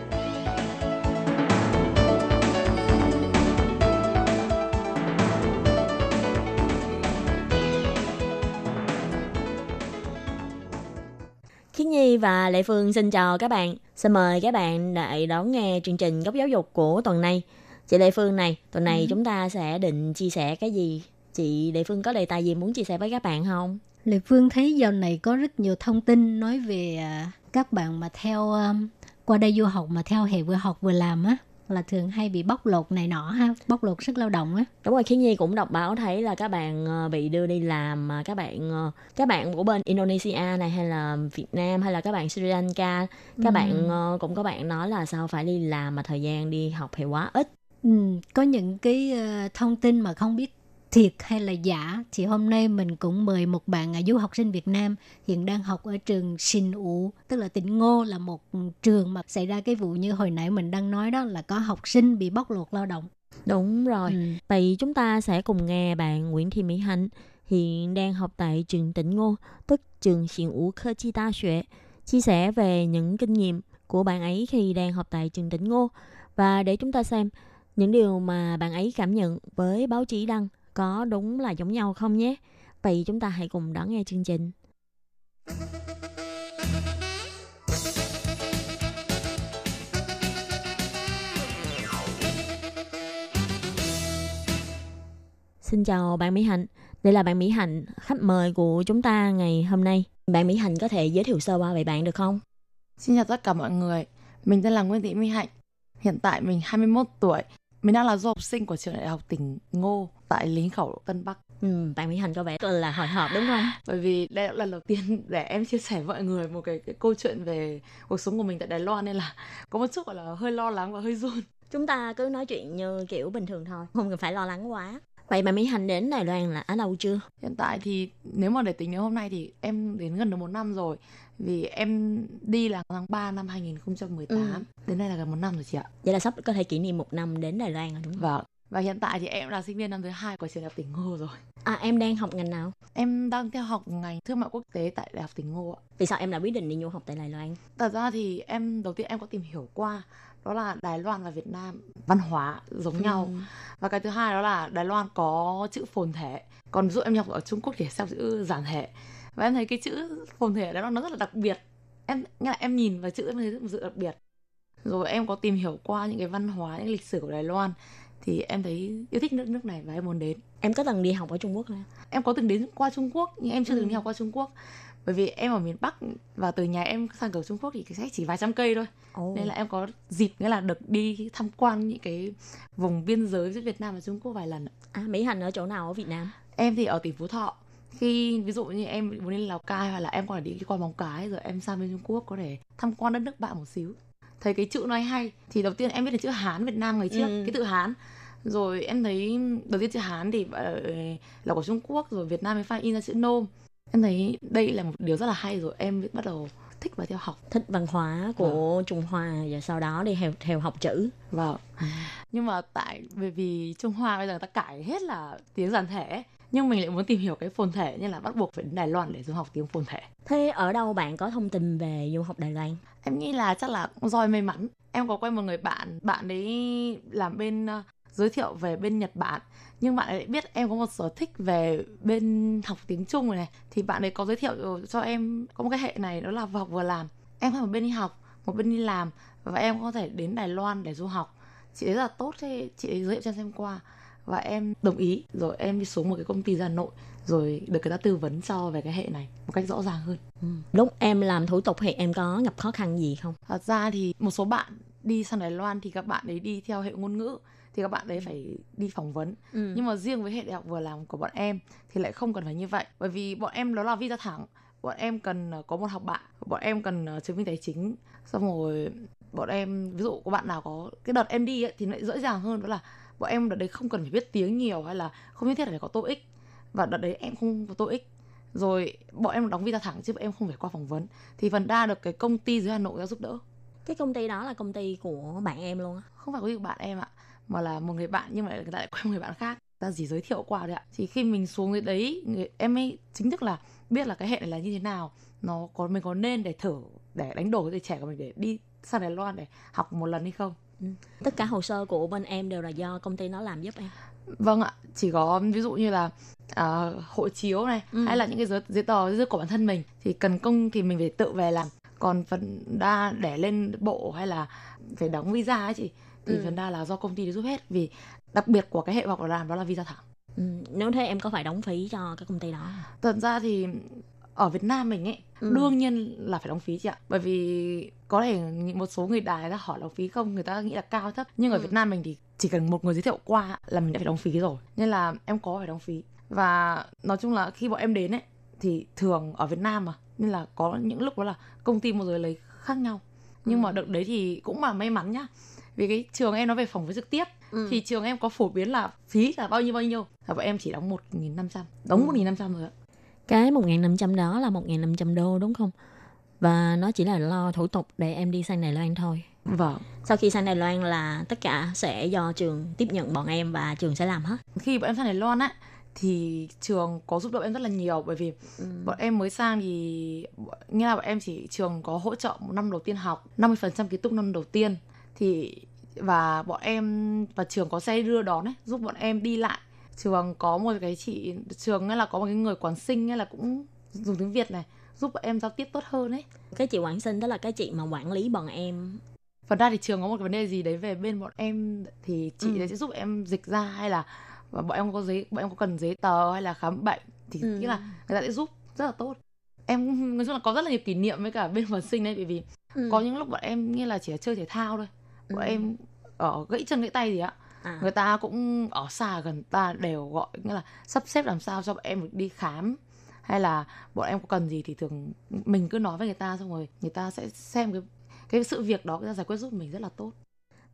Và Lệ Phương xin chào các bạn. Xin mời các bạn lại đón nghe chương trình góc giáo dục của tuần này. Chị Lệ Phương này, tuần này
Ừ.
chúng ta sẽ định chia sẻ cái gì? Chị Lệ Phương có đề tài gì muốn chia sẻ với các bạn không?
Lệ Phương thấy dạo này có rất nhiều thông tin nói về à, các bạn mà theo um, qua đây du học mà theo hệ vừa học vừa làm á là thường hay bị bóc lột này nọ ha, bóc lột sức lao động á.
Đúng rồi, Khiết Nhi cũng đọc báo thấy là các bạn ờ, bị đưa đi làm mà các bạn ờ, các bạn của bên Indonesia này hay là Việt Nam hay là các bạn Sri Lanka, các
Ừ.
bạn ờ, cũng có bạn nói là sao phải đi làm mà thời gian đi học thì quá ít.
Ừ, có những cái thông tin mà không biết thiệt hay là giả thì hôm nay mình cũng mời một bạn à, du học sinh Việt Nam hiện đang học ở trường Shin U tức là tỉnh Ngô là một trường mà xảy ra cái vụ như hồi nãy mình đang nói đó là có học sinh bị bóc lột lao động.
Đúng rồi.
Ừ.
Vậy chúng ta sẽ cùng nghe bạn Nguyễn Thị Mỹ Hạnh hiện đang học tại trường tỉnh Ngô, tức trường Xiển Ú 科 Chi Đa Xuế, chia sẻ về những kinh nghiệm của bạn ấy khi đang học tại trường tỉnh Ngô và để chúng ta xem những điều mà bạn ấy cảm nhận với báo chí đăng có đúng là giống nhau không nhé. Vậy chúng ta hãy cùng đón nghe chương trình. Xin chào bạn Mỹ Hạnh. Đây là bạn Mỹ Hạnh, khách mời của chúng ta ngày hôm nay. Bạn Mỹ Hạnh có thể giới thiệu sơ qua về bạn được không?
Xin chào tất cả mọi người. Mình tên là Nguyễn Thị Mỹ Hạnh. Hiện tại mình 21 tuổi. Mình đang là du học sinh của trường đại học tỉnh Ngô tại Lính Khẩu Tân Bắc.
Ừ, bạn Mỹ Hạnh có vẻ là hồi hộp đúng không?
Bởi vì đây là lần đầu tiên để em chia sẻ với mọi người một cái, cái câu chuyện về cuộc sống của mình tại Đài Loan nên là có một chút gọi là hơi lo lắng và hơi run.
Chúng ta cứ nói chuyện như kiểu bình thường thôi, không cần phải lo lắng quá. Vậy bạn Mỹ Hạnh đến Đài Loan là ở lâu chưa?
Hiện tại thì nếu mà để tính đến hôm nay thì em đến gần được một năm rồi. Vì em đi là tháng 3 năm 2018.
Ừ.
Đến đây là gần một năm rồi chị ạ.
Vậy là sắp có thể kỷ niệm một năm đến Đài Loan rồi đúng không?
Vâng. Và hiện tại thì em là sinh viên năm thứ hai của trường đại học tỉnh Ngô rồi.
À em đang học ngành nào?
Em đang theo học ngành thương mại quốc tế tại Đại học Tỉnh Ngô ạ.
Vì sao em lại quyết định đi du học tại Đài Loan?
Thật ra thì em đầu tiên em có tìm hiểu qua đó là Đài Loan và Việt Nam văn hóa giống nhau.
Ừ.
và cái thứ hai đó là Đài Loan có chữ phồn thể. Còn dụ em học ở Trung Quốc thì sao chữ giản thể. Và em thấy cái chữ phồn thể Loan nó rất là đặc biệt. Em nghĩa là em nhìn vào chữ em thấy rất là đặc biệt. Rồi em có tìm hiểu qua những cái văn hóa những lịch sử của Đài Loan thì em thấy yêu thích nước nước này và em muốn đến.
Em có từng đi học ở Trung Quốc không?
em có từng đến qua Trung Quốc nhưng em chưa từng
Ừ.
đi học qua Trung Quốc bởi vì em ở miền Bắc và từ nhà em sang cửa Trung Quốc thì sẽ chỉ vài trăm cây thôi
Ồ.
nên là em có dịp nghĩa là được đi tham quan những cái vùng biên giới giữa Việt Nam và Trung Quốc vài lần.
À, Mỹ Hạnh ở chỗ nào ở Việt Nam?
em thì ở tỉnh Phú Thọ khi ví dụ như em muốn đi Lào Cai hoặc là em thể đi qua Móng Cái rồi em sang bên Trung Quốc có thể tham quan đất nước bạn một xíu thấy cái chữ nói hay thì đầu tiên em biết là chữ Hán Việt Nam ngày trước
Ừ.
cái tự Hán rồi em thấy đầu tiên chữ Hán thì ờ, là của Trung Quốc rồi Việt Nam mới phát in ra chữ nôm em thấy đây là một điều rất là hay rồi em bắt đầu thích và theo học
Thích văn hóa của Trung Hoa và sau đó đi theo, theo học chữ.
Vâng. Nhưng mà tại bởi vì Trung Hoa bây giờ người ta cải hết là tiếng giản thể nhưng mình lại muốn tìm hiểu cái phồn thể nên là bắt buộc phải đến Đài Loan để du học tiếng phồn thể.
Thế ở đâu bạn có thông tin về du học Đài Loan?
Em nghĩ là chắc là em may mắn. Em có quen một người bạn, bạn ấy làm bên ờ, giới thiệu về bên Nhật Bản nhưng bạn ấy biết em có một sở thích về bên học tiếng Trung rồi này thì bạn ấy có giới thiệu cho em có một cái hệ này đó là vừa học vừa làm. Em phải một bên đi học một bên đi làm và em có thể đến Đài Loan để du học. Chị ấy rất là tốt thế chị ấy giới thiệu cho em xem qua và em đồng ý. Rồi em đi xuống một cái công ty ra Hà Nội rồi được người ta tư vấn cho về cái hệ này một cách rõ ràng hơn.
Ừ. Lúc em làm thủ tục thì em có gặp khó khăn gì không?
Thật ra thì một số bạn đi sang Đài Loan thì các bạn ấy đi theo hệ ngôn ngữ thì các bạn ấy phải đi phỏng vấn.
Ừ.
Nhưng mà riêng với hệ đại học vừa làm của bọn em thì lại không cần phải như vậy. Bởi vì bọn em đó là visa thẳng. Bọn em cần ờ, có một học bạ, bọn em cần ờ, chứng minh tài chính. Xong rồi bọn em ví dụ có bạn nào có cái đợt em đi ấy, thì lại dễ dàng hơn đó là bọn em đợt đấy không cần phải biết tiếng nhiều hay là không nhất thiết phải có TOEIC và đợt đấy em không có TOEIC rồi bọn em đóng visa thẳng chứ bọn em không phải qua phỏng vấn thì phần đa được cái công ty dưới Hà Nội ra giúp đỡ
cái công ty đó là công ty của bạn em luôn á
không phải công ty của bạn em ạ mà là một người bạn nhưng mà người ta lại quen một người bạn khác. Ta chỉ giới thiệu qua thôi ạ. Thì khi mình xuống dưới đấy người, em mới chính thức là biết là cái hệ này là như thế nào. Nó có mình có nên để thử để đánh đổi cái trẻ của mình để đi sang Đài Loan để học một lần hay không?
Ừ. tất cả hồ sơ của bên em đều là do công ty nó làm giúp em.
Vâng ạ. Chỉ có ví dụ như là uh, hộ chiếu này ừ. hay là những cái giấy giấy tờ giấy của bản thân mình. Thì cần công thì mình phải tự về làm. Còn phần đa để lên bộ hay là phải đóng visa ấy chị thì ừ. phần đa là do công ty để giúp hết vì đặc biệt của cái hệ học làm đó là visa thẳng
ừ. nếu thế em có phải đóng phí cho cái công ty đó
thật ra thì ở Việt Nam mình ấy ừ. đương nhiên là phải đóng phí chị ạ bởi vì có thể một số người đài ra hỏi đóng phí không người ta nghĩ là cao thấp nhưng ừ. ở Việt Nam mình thì chỉ cần một người giới thiệu qua là mình đã phải đóng phí rồi nên là em có phải đóng phí và nói chung là khi bọn em đến ấy thì thường ở Việt Nam mà nên là có những lúc đó là công ty một rồi lấy khác nhau nhưng ừ. mà đợt đấy thì cũng mà may mắn nhá vì cái trường em nó về phỏng vấn trực tiếp ừ. thì trường em có phổ biến là phí là bao nhiêu bao nhiêu và bọn em chỉ đóng một nghìn năm trăm đóng ừ. một nghìn năm trăm rồi ạ
cái một nghìn năm trăm đó là một nghìn năm trăm đô đúng không và nó chỉ là lo thủ tục để em đi sang Đài Loan thôi
Vâng.
Sau khi sang Đài Loan là tất cả sẽ do trường tiếp nhận bọn em và trường sẽ làm hết.
Khi bọn em sang Đài Loan á thì trường có giúp đỡ em rất là nhiều bởi vì ừ. bọn em mới sang thì nghĩa là bọn em chỉ trường có hỗ trợ một năm đầu tiên học 50% ký túc năm đầu tiên thì và bọn em và trường có xe đưa đón ấy giúp bọn em đi lại trường có một cái chị trường ấy là có một cái người quản sinh ấy là cũng dùng tiếng việt này giúp bọn em giao tiếp tốt hơn ấy
cái chị quản sinh đó là cái chị mà quản lý bọn em
phần ra thì trường có một cái vấn đề gì đấy về bên bọn em thì chị ừ. đấy sẽ giúp em dịch ra hay là bọn em có giấy bọn em có cần giấy tờ hay là khám bệnh thì ừ. nghĩa là người ta sẽ giúp rất là tốt em nói chung là có rất là nhiều kỷ niệm với cả bên quản sinh đấy bởi vì ừ. có những lúc bọn em như là chỉ là chơi thể thao thôi bọn ừ. em ở gãy chân gãy tay gì á à. người ta cũng ở xa gần ta đều gọi nghĩa là sắp xếp làm sao cho bọn em đi khám hay là bọn em có cần gì thì thường mình cứ nói với người ta xong rồi người ta sẽ xem cái cái sự việc đó người ta giải quyết giúp mình rất là tốt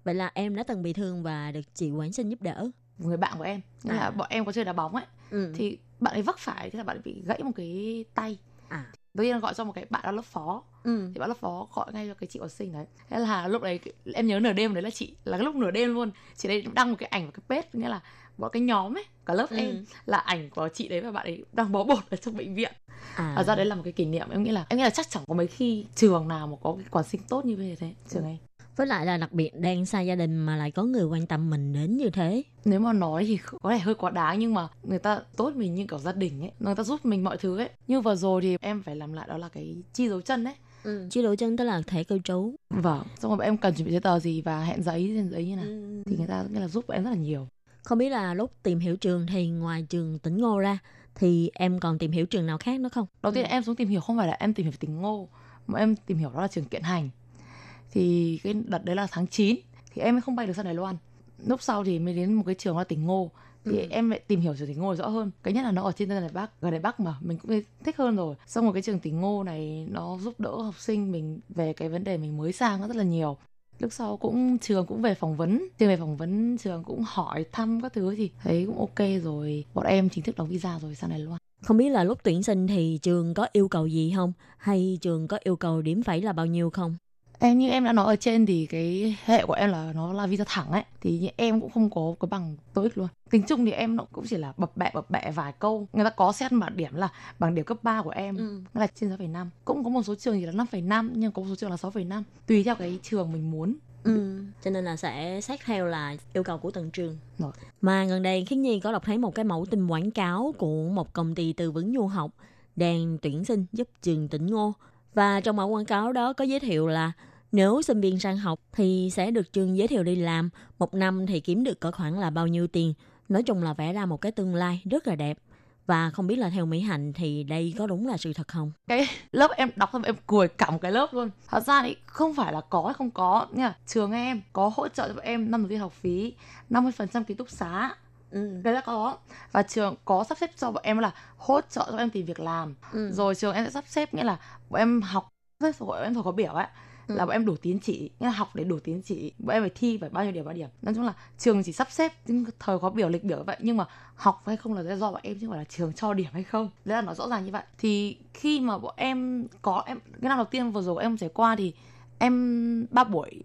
vậy là em đã từng bị thương và được chị quản sinh giúp đỡ
người bạn của em nghĩa à. là bọn em có chơi đá bóng ấy ừ. thì bạn ấy vấp phải thế là bạn ấy bị gãy một cái tay à đầu tiên gọi cho một cái bạn đó lớp phó ừ. thì bạn lớp phó gọi ngay cho cái chị quản sinh đấy thế là lúc đấy em nhớ nửa đêm đấy là chị là cái lúc nửa đêm luôn chị đấy đăng một cái ảnh vào cái page nghĩa là bọn cái nhóm ấy cả lớp ừ. em là ảnh của chị đấy và bạn ấy đang bó bột ở trong bệnh viện à. và ra đấy là một cái kỷ niệm em nghĩ là em nghĩ là chắc chẳng có mấy khi trường nào mà có cái quản sinh tốt như thế trường ừ. em
với lại là đặc biệt đang xa gia đình mà lại có người quan tâm mình đến như thế
nếu mà nói thì có thể hơi quá đáng nhưng mà người ta tốt mình như kiểu gia đình ấy người ta giúp mình mọi thứ ấy nhưng vừa rồi thì em phải làm lại đó là cái chi dấu chân ấy
Ừ. Chi dấu chân tức là thẻ cư trú
Vâng Xong rồi em cần chuẩn bị giấy tờ gì và hẹn giấy hẹn giấy như nào ừ. Thì người ta nghĩa là giúp em rất là nhiều
Không biết là lúc tìm hiểu trường thì ngoài trường tỉnh Ngô ra Thì em còn tìm hiểu trường nào khác nữa không?
Đầu tiên ừ. em xuống tìm hiểu không phải là em tìm hiểu tỉnh Ngô Mà em tìm hiểu đó là trường kiện hành thì cái đợt đấy là tháng 9 thì em không bay được sang Đài Loan. Lúc sau thì mới đến một cái trường là tỉnh Ngô. Thì ừ. em lại tìm hiểu trường tỉnh Ngô rõ hơn. Cái nhất là nó ở trên Đài Bắc gần Đài Bắc mà. Mình cũng thích hơn rồi. Xong rồi cái trường tỉnh Ngô này nó giúp đỡ học sinh mình về cái vấn đề mình mới sang rất là nhiều. Lúc sau cũng trường cũng về phỏng vấn. Trường về phỏng vấn trường cũng hỏi thăm các thứ thì thấy cũng ok rồi. Bọn em chính thức đóng visa rồi sang Đài Loan.
Không biết là lúc tuyển sinh thì trường có yêu cầu gì không? Hay trường có yêu cầu điểm phẩy là bao nhiêu không
em như em đã nói ở trên thì cái hệ của em là nó là visa thẳng ấy thì em cũng không có cái bằng TOEIC luôn tính chung thì em nó cũng chỉ là bập bẹ bập bẹ vài câu người ta có xét mà điểm là bằng điểm cấp 3 của em ừ. là trên 6,5 cũng có một số trường thì là 5,5 nhưng có một số trường là 6,5 tùy theo cái trường mình muốn
Ừ. cho nên là sẽ xét theo là yêu cầu của từng trường Rồi. mà gần đây khiết nhi có đọc thấy một cái mẫu tin quảng cáo của một công ty tư vấn du học đang tuyển sinh giúp trường tỉnh ngô và trong mẫu quảng cáo đó có giới thiệu là nếu sinh viên sang học thì sẽ được trường giới thiệu đi làm, một năm thì kiếm được có khoảng là bao nhiêu tiền. Nói chung là vẽ ra một cái tương lai rất là đẹp. Và không biết là theo Mỹ Hạnh thì đây có đúng là sự thật không?
Cái lớp em đọc xong em cười cả một cái lớp luôn. Thật ra thì không phải là có hay không có nha. Trường em có hỗ trợ cho em năm đầu tiên học phí, 50% ký túc xá, Ừ. Đấy là có. Và trường có sắp xếp cho bọn em là hỗ trợ cho em tìm việc làm. Ừ. rồi trường em sẽ sắp xếp nghĩa là bọn em học bọn em phải có biểu ấy. Là bọn em đủ tín chỉ nghĩa là học để đủ tín chỉ bọn em phải thi phải bao nhiêu điểm bao điểm. Nói chung là trường chỉ sắp xếp thời có biểu lịch biểu vậy nhưng mà học hay không là do bọn em chứ không phải là trường cho điểm hay không. Đấy là nó rõ ràng như vậy. Thì khi mà bọn em có em cái năm đầu tiên vừa rồi em trải qua thì em ba buổi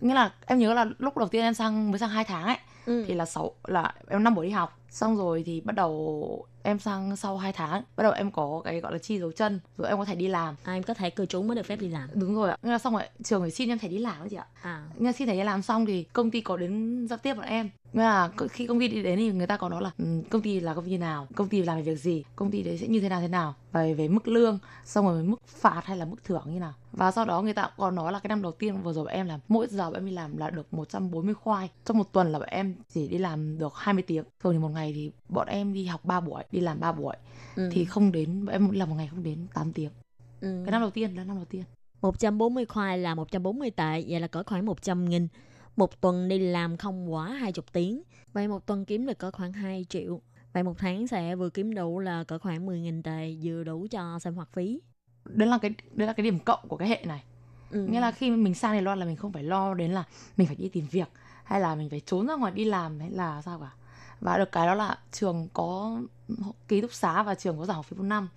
nghĩa là em nhớ là lúc đầu tiên em sang mới sang hai tháng ấy
Ừ.
thì là sáu là em năm buổi đi học. Xong rồi thì bắt đầu em sang sau 2 tháng bắt đầu em có cái gọi là chi dấu chân rồi em có thể đi làm.
À, em có thể cư trú mới được phép đi làm.
Đúng rồi ạ. Nghĩa là xong rồi trường phải xin em thẻ đi làm ấy chị ạ.
À.
Là xin thẻ đi làm xong thì công ty có đến giao tiếp bọn em là khi công ty đi đến thì người ta có nói là ừ, công ty là công ty nào? Công ty làm về việc gì? Công ty đấy sẽ như thế nào thế nào? Và về mức lương xong rồi mức phạt hay là mức thưởng như nào? Và sau đó người ta còn nói là cái năm đầu tiên vừa rồi bọn em làm mỗi giờ bọn em đi làm là được 140 khoai. Trong một tuần là bọn em chỉ đi làm được 20 tiếng. Thường thì một ngày thì bọn em đi học 3 buổi đi làm 3 buổi.
Ừ.
thì không đến bọn em làm một ngày không đến 8 tiếng.
Ừ.
cái năm đầu tiên là năm đầu tiên.
140 khoai là 140 tệ vậy là cỡ khoảng 100 nghìn một tuần đi làm không quá 20 tiếng. Vậy một tuần kiếm được cỡ khoảng 2 triệu. Vậy một tháng sẽ vừa kiếm đủ là cỡ khoảng 10 nghìn tệ vừa đủ cho sinh hoạt phí.
Đấy là cái đấy là cái điểm cộng của cái hệ này.
Ừ.
nghĩa là khi mình sang Đài Loan là mình không phải lo đến là mình phải đi tìm việc hay là mình phải trốn ra ngoài đi làm hay là sao cả. Và được cái đó là trường có ký túc xá và trường có giảm học phí một năm.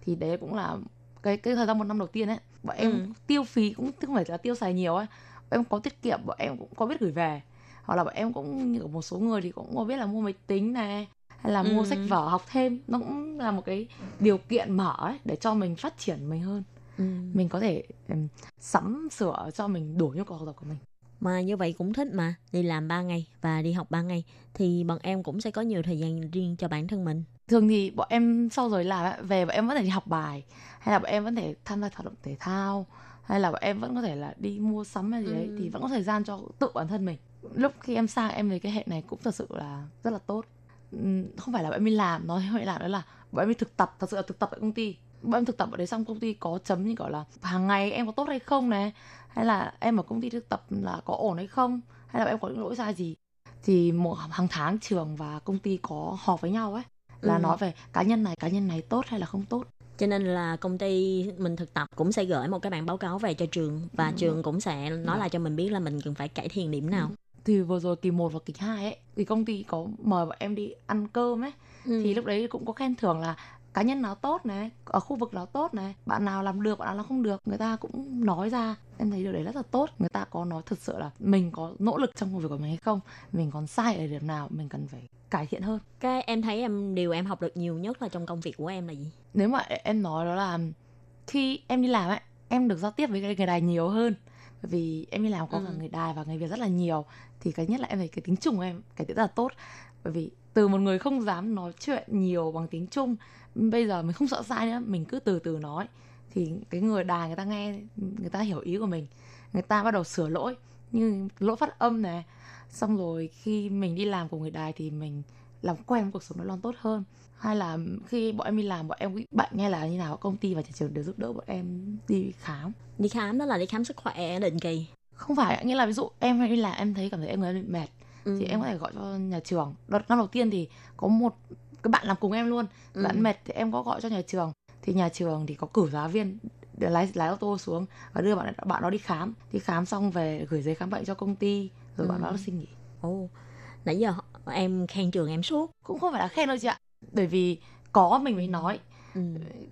Thì đấy cũng là cái cái thời gian một năm đầu tiên ấy bọn em
Ừ.
tiêu phí cũng không phải là tiêu xài nhiều ấy em có tiết kiệm bọn em cũng có biết gửi về. Hoặc là bọn em cũng như một số người thì cũng có biết là mua máy tính này hay là mua
Ừ.
sách vở học thêm. Nó cũng là một cái điều kiện mở ấy để cho mình phát triển mình hơn.
Ừ.
mình có thể um, sắm sửa cho mình đủ nhu cầu học tập của mình.
Mà như vậy cũng thích mà đi làm 3 ngày và đi học 3 ngày thì bọn em cũng sẽ có nhiều thời gian riêng cho bản thân mình.
Thường thì bọn em sau rồi làm về bọn em vẫn thể đi học bài hay là bọn em vẫn thể tham gia hoạt động thể thao hay là bọn em vẫn có thể là đi mua sắm hay gì đấy
Ừ.
thì vẫn có thời gian cho tự bản thân mình. Lúc khi em sang em thấy cái hệ này cũng thật sự là rất là tốt. Ừm, không phải là bọn em đi làm nói hệ làm đó là bọn em đi thực tập thật sự là thực tập tại công ty. Bọn em thực tập ở đấy xong công ty có chấm như gọi là hàng ngày em có tốt hay không này hay là em ở công ty thực tập là có ổn hay không hay là em có những lỗi sai gì. Thì một hàng tháng trường và công ty có họp với nhau ấy là
Ừ.
nói về cá nhân này cá nhân này tốt hay là không tốt
cho nên là công ty mình thực tập cũng sẽ gửi một cái bản báo cáo về cho trường và
Ừ.
trường cũng sẽ nói
Dạ.
lại cho mình biết là mình cần phải cải thiện điểm nào
thì vừa rồi kỳ 1 và kỳ 2 ấy thì công ty có mời bọn em đi ăn cơm ấy
Ừ.
thì lúc đấy cũng có khen thưởng là cá nhân nào tốt này ở khu vực nào tốt này bạn nào làm được bạn nào làm không được người ta cũng nói ra em thấy điều đấy rất là tốt người ta có nói thật sự là mình có nỗ lực trong công việc của mình hay không mình còn sai ở điểm nào mình cần phải cải thiện hơn
cái em thấy em điều em học được nhiều nhất là trong công việc của em là gì
nếu mà em nói đó là khi em đi làm ấy em được giao tiếp với người đài nhiều hơn. Bởi vì em đi làm có cả
Ừ.
người đài và người việt rất là nhiều thì cái nhất là em thấy cái tiếng trung của em cái rất là tốt. Bởi vì từ một người không dám nói chuyện nhiều bằng tiếng trung bây giờ mình không sợ sai nữa mình cứ từ từ nói. Thì cái người đài người ta nghe người ta hiểu ý của mình người ta bắt đầu sửa lỗi như lỗi phát âm này. Xong rồi khi mình đi làm cùng người đài thì mình làm quen cuộc sống nó lon tốt hơn hay là khi bọn em đi làm bọn em bị bệnh hay là như nào công ty và nhà trường đều giúp đỡ bọn em đi khám?
Đi khám đó là đi khám sức khỏe định kỳ.
Không phải nghĩa là ví dụ em hay đi làm em thấy cảm thấy em người bị mệt
ừ.
thì em có thể gọi cho nhà trường. Đợt năm đầu tiên thì có một cái bạn làm cùng em luôn
Ừ.
bạn mệt thì em có gọi cho nhà trường. Thì nhà trường thì có cử giáo viên để lái lái ô tô xuống và đưa bạn bạn đó đi khám. Đi khám xong về gửi giấy khám bệnh cho công ty rồi bạn
Ừ.
đó xin nghỉ.
Ồ, nãy giờ em khen trường em suốt.
Cũng không phải là khen đâu chị ạ bởi vì có mình mới nói
ừ.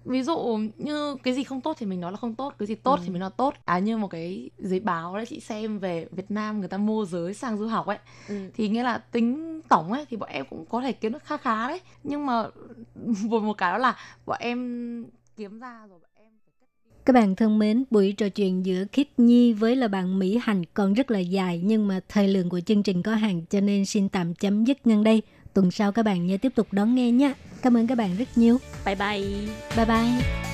ví dụ như cái gì không tốt thì mình nói là không tốt cái gì tốt
Ừ.
thì mình nói tốt à như một cái giấy báo đấy chị xem về Việt Nam người ta môi giới sang du học ấy
Ừ.
thì nghĩa là tính tổng ấy thì bọn em cũng có thể kiếm được khá khá đấy nhưng mà một một cái đó là bọn em kiếm ra rồi bọn em.
Các bạn thân mến, buổi trò chuyện giữa Khiết Nhi với là bạn Mỹ Hành còn rất là dài nhưng mà thời lượng của chương trình có hạn cho nên xin tạm chấm dứt ngang đây. Tuần sau các bạn nhớ tiếp tục đón nghe nhé. Cảm ơn các bạn rất nhiều.
bye bye
Bye bye.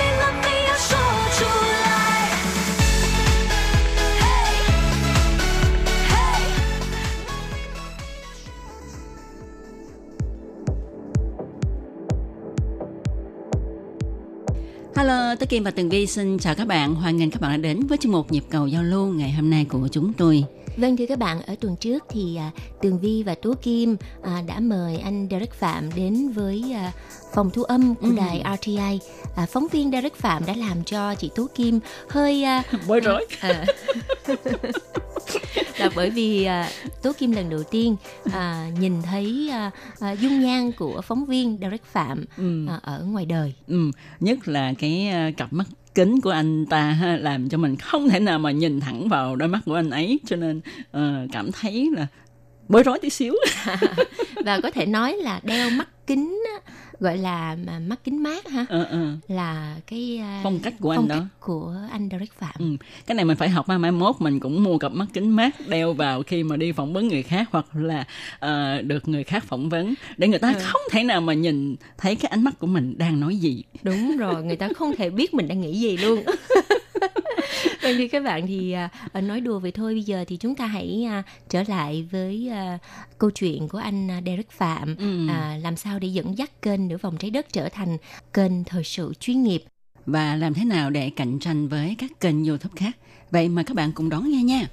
Hello, tôi Kim và Tường Vi xin chào các bạn. Hoan nghênh các bạn đã đến với chương mục nhịp cầu giao lưu ngày hôm nay của chúng tôi.
Vâng thưa các bạn, ở tuần trước thì à, Tường Vi và Tố Kim à, đã mời anh Derek Phạm đến với à, phòng thu âm của
Ừ.
đài RTI. À, phóng viên Derek Phạm đã làm cho chị Tố Kim hơi à,
Bối rối.
à, là bởi vì à, Tố Kim lần đầu tiên à, nhìn thấy à, à, dung nhan của phóng viên Derek Phạm
Ừ.
à, ở ngoài đời.
Ừ, nhất là cái ờ, cặp mắt kính của anh ta ha, làm cho mình không thể nào mà nhìn thẳng vào đôi mắt của anh ấy cho nên ờ, cảm thấy là bối rối tí xíu.
và có thể nói là đeo mắt kính gọi là mà mắt kính mát ha
Ờ, ờ.
là cái à,
Phong cách của anh
phong
đó.
cách của anh Derek Phạm
Ừ. Cái này mình phải học mai mốt mình cũng mua cặp mắt kính mát đeo vào khi mà đi phỏng vấn người khác hoặc là ờ, được người khác phỏng vấn để người ta
Ừ.
không thể nào mà nhìn thấy cái ánh mắt của mình đang nói gì.
đúng rồi người ta không thể biết mình đang nghĩ gì luôn vâng thưa các bạn thì à, à, nói đùa vậy thôi bây giờ thì chúng ta hãy à, trở lại với à, câu chuyện của anh Derek Phạm
Ừ.
à, làm sao để dẫn dắt kênh nửa vòng trái đất trở thành kênh thời sự chuyên nghiệp
và làm thế nào để cạnh tranh với các kênh YouTube khác. Vậy mà các bạn cùng đón nghe nha.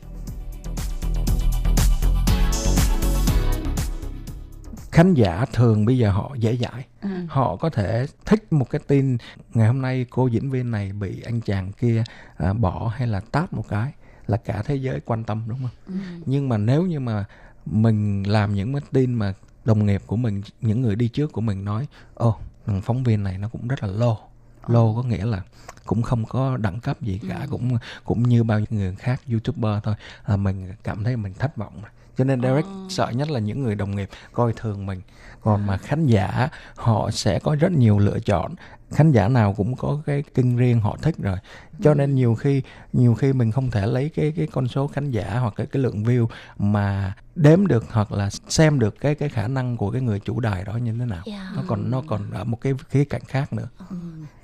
khán giả thường bây giờ họ dễ dãi
Ừ.
họ có thể thích một cái tin ngày hôm nay cô diễn viên này bị anh chàng kia à, bỏ hay là tát một cái là cả thế giới quan tâm đúng không?
Ừ.
nhưng mà nếu như mà mình làm những cái tin mà đồng nghiệp của mình những người đi trước của mình nói ô thằng phóng viên này nó cũng rất là lô lô có nghĩa là cũng không có đẳng cấp gì cả cũng cũng như bao nhiêu người khác youtuber thôi. Là mình cảm thấy mình thất vọng cho nên Derek sợ nhất là những người đồng nghiệp coi thường mình. Còn mà khán giả họ sẽ có rất nhiều lựa chọn khán giả nào cũng có cái kênh riêng họ thích rồi. Cho nên nhiều khi nhiều khi mình không thể lấy cái cái con số khán giả hoặc cái cái lượng view mà đếm được hoặc là xem được cái cái khả năng của cái người chủ đài đó như thế nào.
Yeah.
nó còn nó còn ở một cái khía cạnh khác nữa.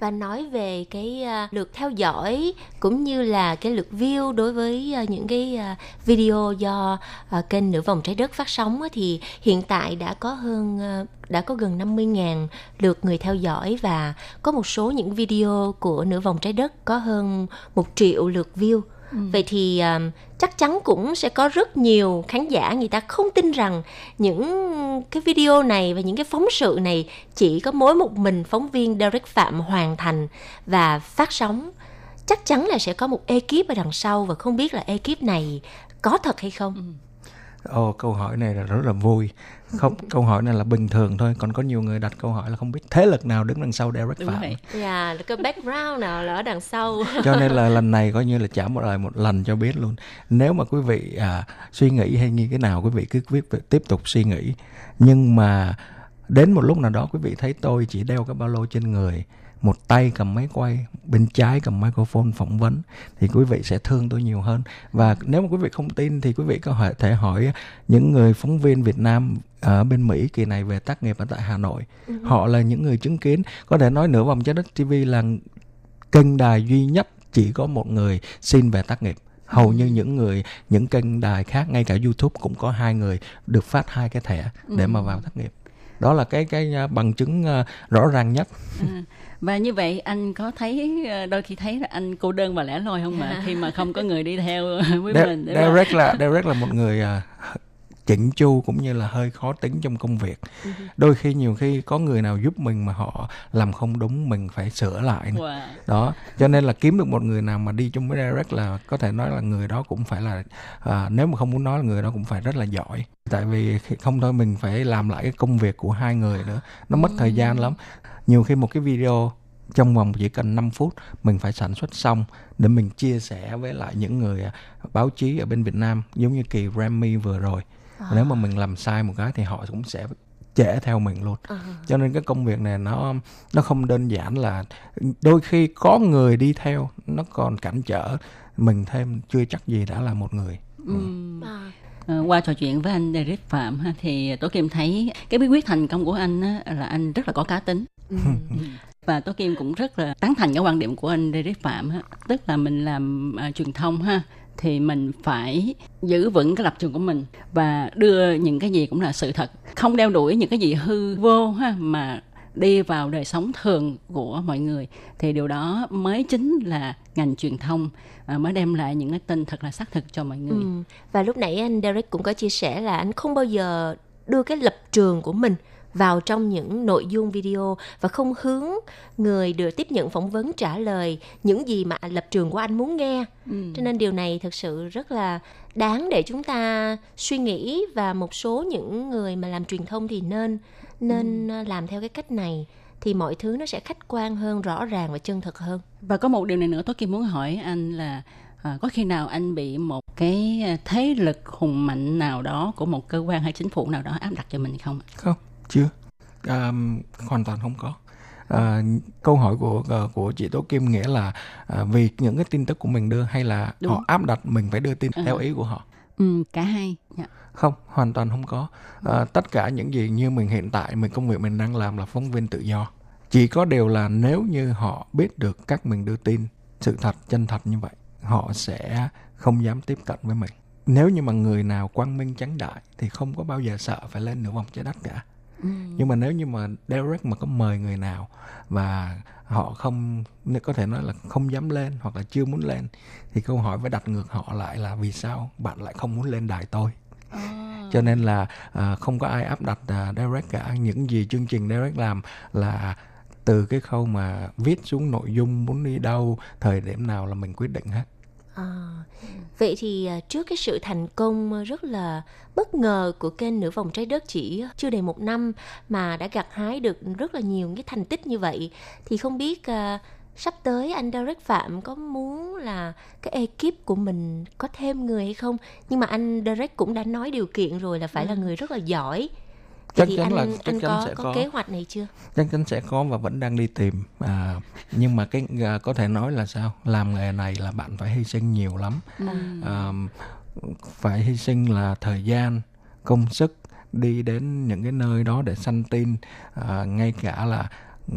Và nói về cái à, lượt theo dõi cũng như là cái lượt view đối với à, những cái à, video do kênh nửa vòng trái đất phát sóng thì hiện tại đã có hơn đã có gần 50.000 lượt người theo dõi và có một số những video của nửa vòng trái đất có hơn một triệu lượt view. Vậy thì à, chắc chắn cũng sẽ có rất nhiều khán giả người ta không tin rằng những cái video này và những cái phóng sự này chỉ có mỗi một mình phóng viên Derek Phạm hoàn thành và phát sóng. Chắc chắn là sẽ có một ekip ở đằng sau và không biết là ekip này có thật hay không
Ồ, câu hỏi này là rất là vui. Không, câu hỏi này là bình thường thôi. Còn có nhiều người đặt câu hỏi là không biết thế lực nào đứng đằng sau Derek
Đúng
Phạm.
vậy.
Dạ, cái background nào là ở đằng sau
Cho nên là lần này coi như là trả một lời một lần cho biết luôn. Nếu mà quý vị à, suy nghĩ hay như thế nào, quý vị cứ viết tiếp tục suy nghĩ. Nhưng mà đến một lúc nào đó quý vị thấy tôi chỉ đeo cái ba lô trên người một tay cầm máy quay bên trái cầm microphone phỏng vấn thì quý vị sẽ thương tôi nhiều hơn. Và nếu mà quý vị không tin thì quý vị có thể hỏi những người phóng viên Việt Nam ở bên Mỹ kỳ này về tác nghiệp ở tại Hà Nội. Họ là những người chứng kiến. Có thể nói nửa vòng trái đất TV là kênh đài duy nhất chỉ có một người xin về tác nghiệp. Hầu như những người những kênh đài khác ngay cả YouTube cũng có hai người được phát hai cái thẻ để mà vào tác nghiệp đó là cái cái uh, bằng chứng uh, rõ ràng nhất.
À, và như vậy anh có thấy ờ, đôi khi thấy là anh cô đơn và lẻ loi không mà khi mà không có người đi theo với
De-
mình
Derek là Derek là một người à, chỉnh chu cũng như là hơi khó tính trong công việc. Đôi khi nhiều khi có người nào giúp mình mà họ làm không đúng mình phải sửa lại.
Wow.
đó cho nên là kiếm được một người nào mà đi chung với Derek là có thể nói là người đó cũng phải là à, nếu mà không muốn nói là người đó cũng phải rất là giỏi. Tại vì không thôi mình phải làm lại cái công việc của hai người nữa nó mất thời gian lắm. Nhiều khi một cái video trong vòng chỉ cần 5 phút mình phải sản xuất xong để mình chia sẻ với lại những người à, báo chí ở bên Việt Nam giống như kỳ Grammy vừa rồi
À.
nếu mà mình làm sai một cái thì họ cũng sẽ trễ theo mình luôn
À.
cho nên cái công việc này nó nó không đơn giản là đôi khi có người đi theo nó còn cản trở mình thêm chưa chắc gì đã là một người
Ừm.
À.
Qua trò chuyện với anh Derek Phạm ha, thì Tố Kim thấy cái bí quyết thành công của anh á, là anh rất là có cá tính.
Ừ.
Và Tố Kim cũng rất là tán thành cái quan điểm của anh Derek Phạm ha. Tức là mình làm à, truyền thông ha thì mình phải giữ vững cái lập trường của mình và đưa những cái gì cũng là sự thật. Không đeo đuổi những cái gì hư vô ha mà đi vào đời sống thường của mọi người. Thì điều đó mới chính là ngành truyền thông à, mới đem lại những cái tin thật là xác thực cho mọi người.
Ừ. Và lúc nãy anh Derek cũng có chia sẻ là anh không bao giờ đưa cái lập trường của mình vào trong những nội dung video và không hướng người được tiếp nhận phỏng vấn trả lời những gì mà lập trường của anh muốn nghe.
Ừ.
Cho nên điều này thực sự rất là đáng để chúng ta suy nghĩ và một số những người mà làm truyền thông thì nên nên làm theo cái cách này thì mọi thứ nó sẽ khách quan hơn, rõ ràng và chân thực hơn.
Và có một điều này nữa tôi Kim muốn hỏi anh là à, có khi nào anh bị một cái à, thế lực hùng mạnh nào đó của một cơ quan hay chính phủ nào đó áp đặt cho mình không?
không chưa à, hoàn toàn không có à, câu hỏi của ờ, của chị Tố Kim nghĩa là à, vì những cái tin tức của mình đưa hay là
Đúng.
họ áp đặt mình phải đưa tin
À.
theo ý của họ
Ừ, cả hai. Dạ.
không hoàn toàn không có à, tất cả những gì như mình hiện tại mình công việc mình đang làm là phóng viên tự do chỉ có điều là nếu như họ biết được cách mình đưa tin sự thật chân thật như vậy họ sẽ không dám tiếp cận với mình nếu như mà người nào quang minh tránh đại thì không có bao giờ sợ phải lên nửa vòng trái đất cả
Ừ.
nhưng mà nếu như mà Derek mà có mời người nào và họ không có thể nói là không dám lên hoặc là chưa muốn lên thì câu hỏi phải đặt ngược họ lại là vì sao bạn lại không muốn lên đài tôi? Cho nên là à, không có ai áp đặt à, Derek cả. Những gì chương trình Derek làm là từ cái khâu mà viết xuống nội dung muốn đi đâu thời điểm nào là mình quyết định hết
À, vậy thì à, trước cái sự thành công rất là bất ngờ của kênh Nửa vòng trái đất chỉ chưa đầy một năm mà đã gặt hái được rất là nhiều cái thành tích như vậy thì không biết à, sắp tới anh Derek Phạm có muốn là cái ekip của mình có thêm người hay không? Nhưng mà anh Derek cũng đã nói điều kiện rồi là phải là người rất là giỏi
Chắc
thì
chắn
anh
là- chắc
anh
chắn
có,
sẽ
có
có.
kế hoạch này chưa?
Chắc chắn sẽ có và vẫn đang đi tìm. À, nhưng mà cái à, có thể nói là sao? Làm nghề này là bạn phải hy sinh nhiều lắm.
Ừ.
à, phải hy sinh là thời gian công sức đi đến những cái nơi đó để săn tin. À, ngay cả là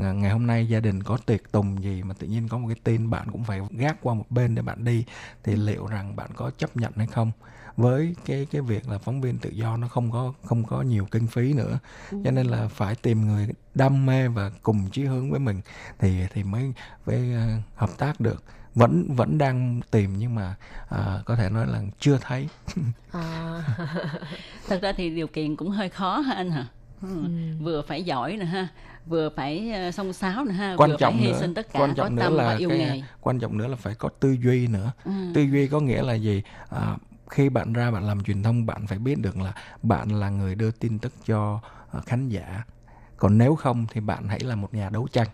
à, ngày hôm nay gia đình có tiệc tùng gì mà tự nhiên có một cái tin bạn cũng phải gác qua một bên để bạn đi. Thì liệu rằng bạn có chấp nhận hay không với cái cái việc là phóng viên tự do nó không có không có nhiều kinh phí nữa cho nên là phải tìm người đam mê và cùng chí hướng với mình thì thì mới mới ờ, hợp tác được vẫn vẫn đang tìm nhưng mà à, có thể nói là chưa thấy
à.
Thật ra thì điều kiện cũng hơi khó ha anh hả? Ừ. Vừa phải giỏi nè ha, vừa phải ờ, xông xáo nè ha,
quan
vừa
trọng
phải hy
nữa
sinh tất cả,
quan
có
trọng nữa
tâm và
là
yêu
cái,
nghề.
quan trọng nữa là phải có tư duy nữa
Ừ.
tư duy có nghĩa là gì à, khi bạn ra bạn làm truyền thông bạn phải biết được là bạn là người đưa tin tức cho ờ, khán giả. Còn nếu không thì bạn hãy là một nhà đấu tranh.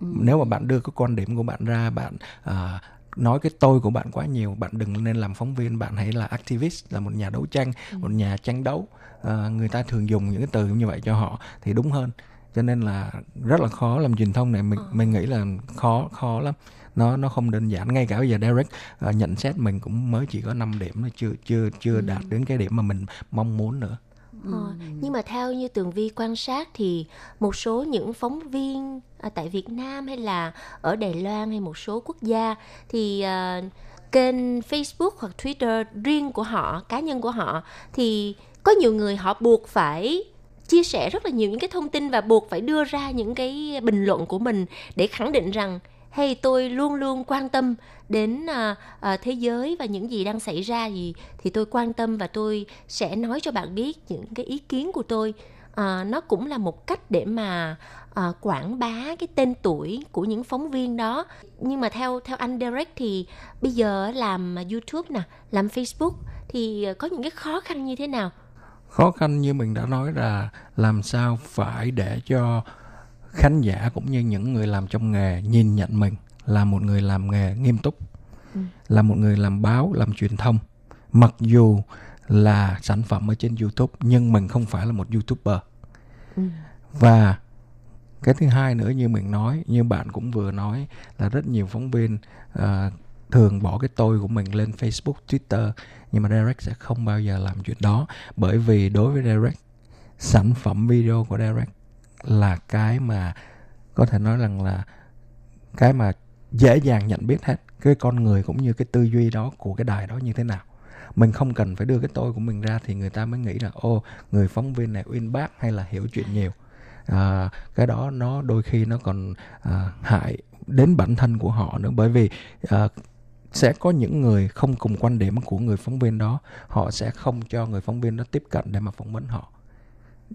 Ừ.
nếu mà bạn đưa cái quan điểm của bạn ra bạn à, nói cái tôi của bạn quá nhiều bạn đừng nên làm phóng viên bạn hãy là activist là một nhà đấu tranh một nhà tranh đấu. À, người ta thường dùng những cái từ như vậy cho họ thì đúng hơn. Cho nên là rất là khó làm truyền thông này. Mình mình nghĩ là khó khó lắm nó nó không đơn giản. Ngay cả bây giờ Derek à, nhận xét mình cũng mới chỉ có 5 điểm thôi chưa chưa chưa đạt đến cái điểm mà mình mong muốn nữa.
Ờ, nhưng mà theo như tường vi quan sát thì một số những phóng viên à, tại Việt Nam hay là ở Đài Loan hay một số quốc gia thì à, kênh Facebook hoặc Twitter riêng của họ, cá nhân của họ thì có nhiều người họ buộc phải chia sẻ rất là nhiều những cái thông tin và buộc phải đưa ra những cái bình luận của mình để khẳng định rằng hay tôi luôn luôn quan tâm đến à, à, thế giới và những gì đang xảy ra gì thì tôi quan tâm và tôi sẽ nói cho bạn biết những cái ý kiến của tôi. À, nó cũng là một cách để mà à, quảng bá cái tên tuổi của những phóng viên đó. Nhưng mà theo theo anh Derek thì bây giờ làm YouTube nè làm Facebook thì có những cái khó khăn như thế nào?
Khó khăn như mình đã nói là làm sao phải để cho khán giả cũng như những người làm trong nghề nhìn nhận mình là một người làm nghề nghiêm túc
Ừ.
là một người làm báo làm truyền thông mặc dù là sản phẩm ở trên youtube nhưng mình không phải là một youtuber
Ừ.
và cái thứ hai nữa như mình nói như bạn cũng vừa nói là rất nhiều phóng viên à, thường bỏ cái tôi của mình lên Facebook, Twitter nhưng mà Derek sẽ không bao giờ làm chuyện đó bởi vì đối với Derek sản phẩm video của Derek là cái mà có thể nói rằng là cái mà dễ dàng nhận biết hết cái con người cũng như cái tư duy đó của cái đài đó như thế nào. Mình không cần phải đưa cái tôi của mình ra thì người ta mới nghĩ là ô người phóng viên này uyên bác hay là hiểu chuyện nhiều. À, cái đó nó đôi khi nó còn à, hại đến bản thân của họ nữa. Bởi vì à, sẽ có những người không cùng quan điểm của người phóng viên đó họ sẽ không cho người phóng viên đó tiếp cận để mà phỏng vấn họ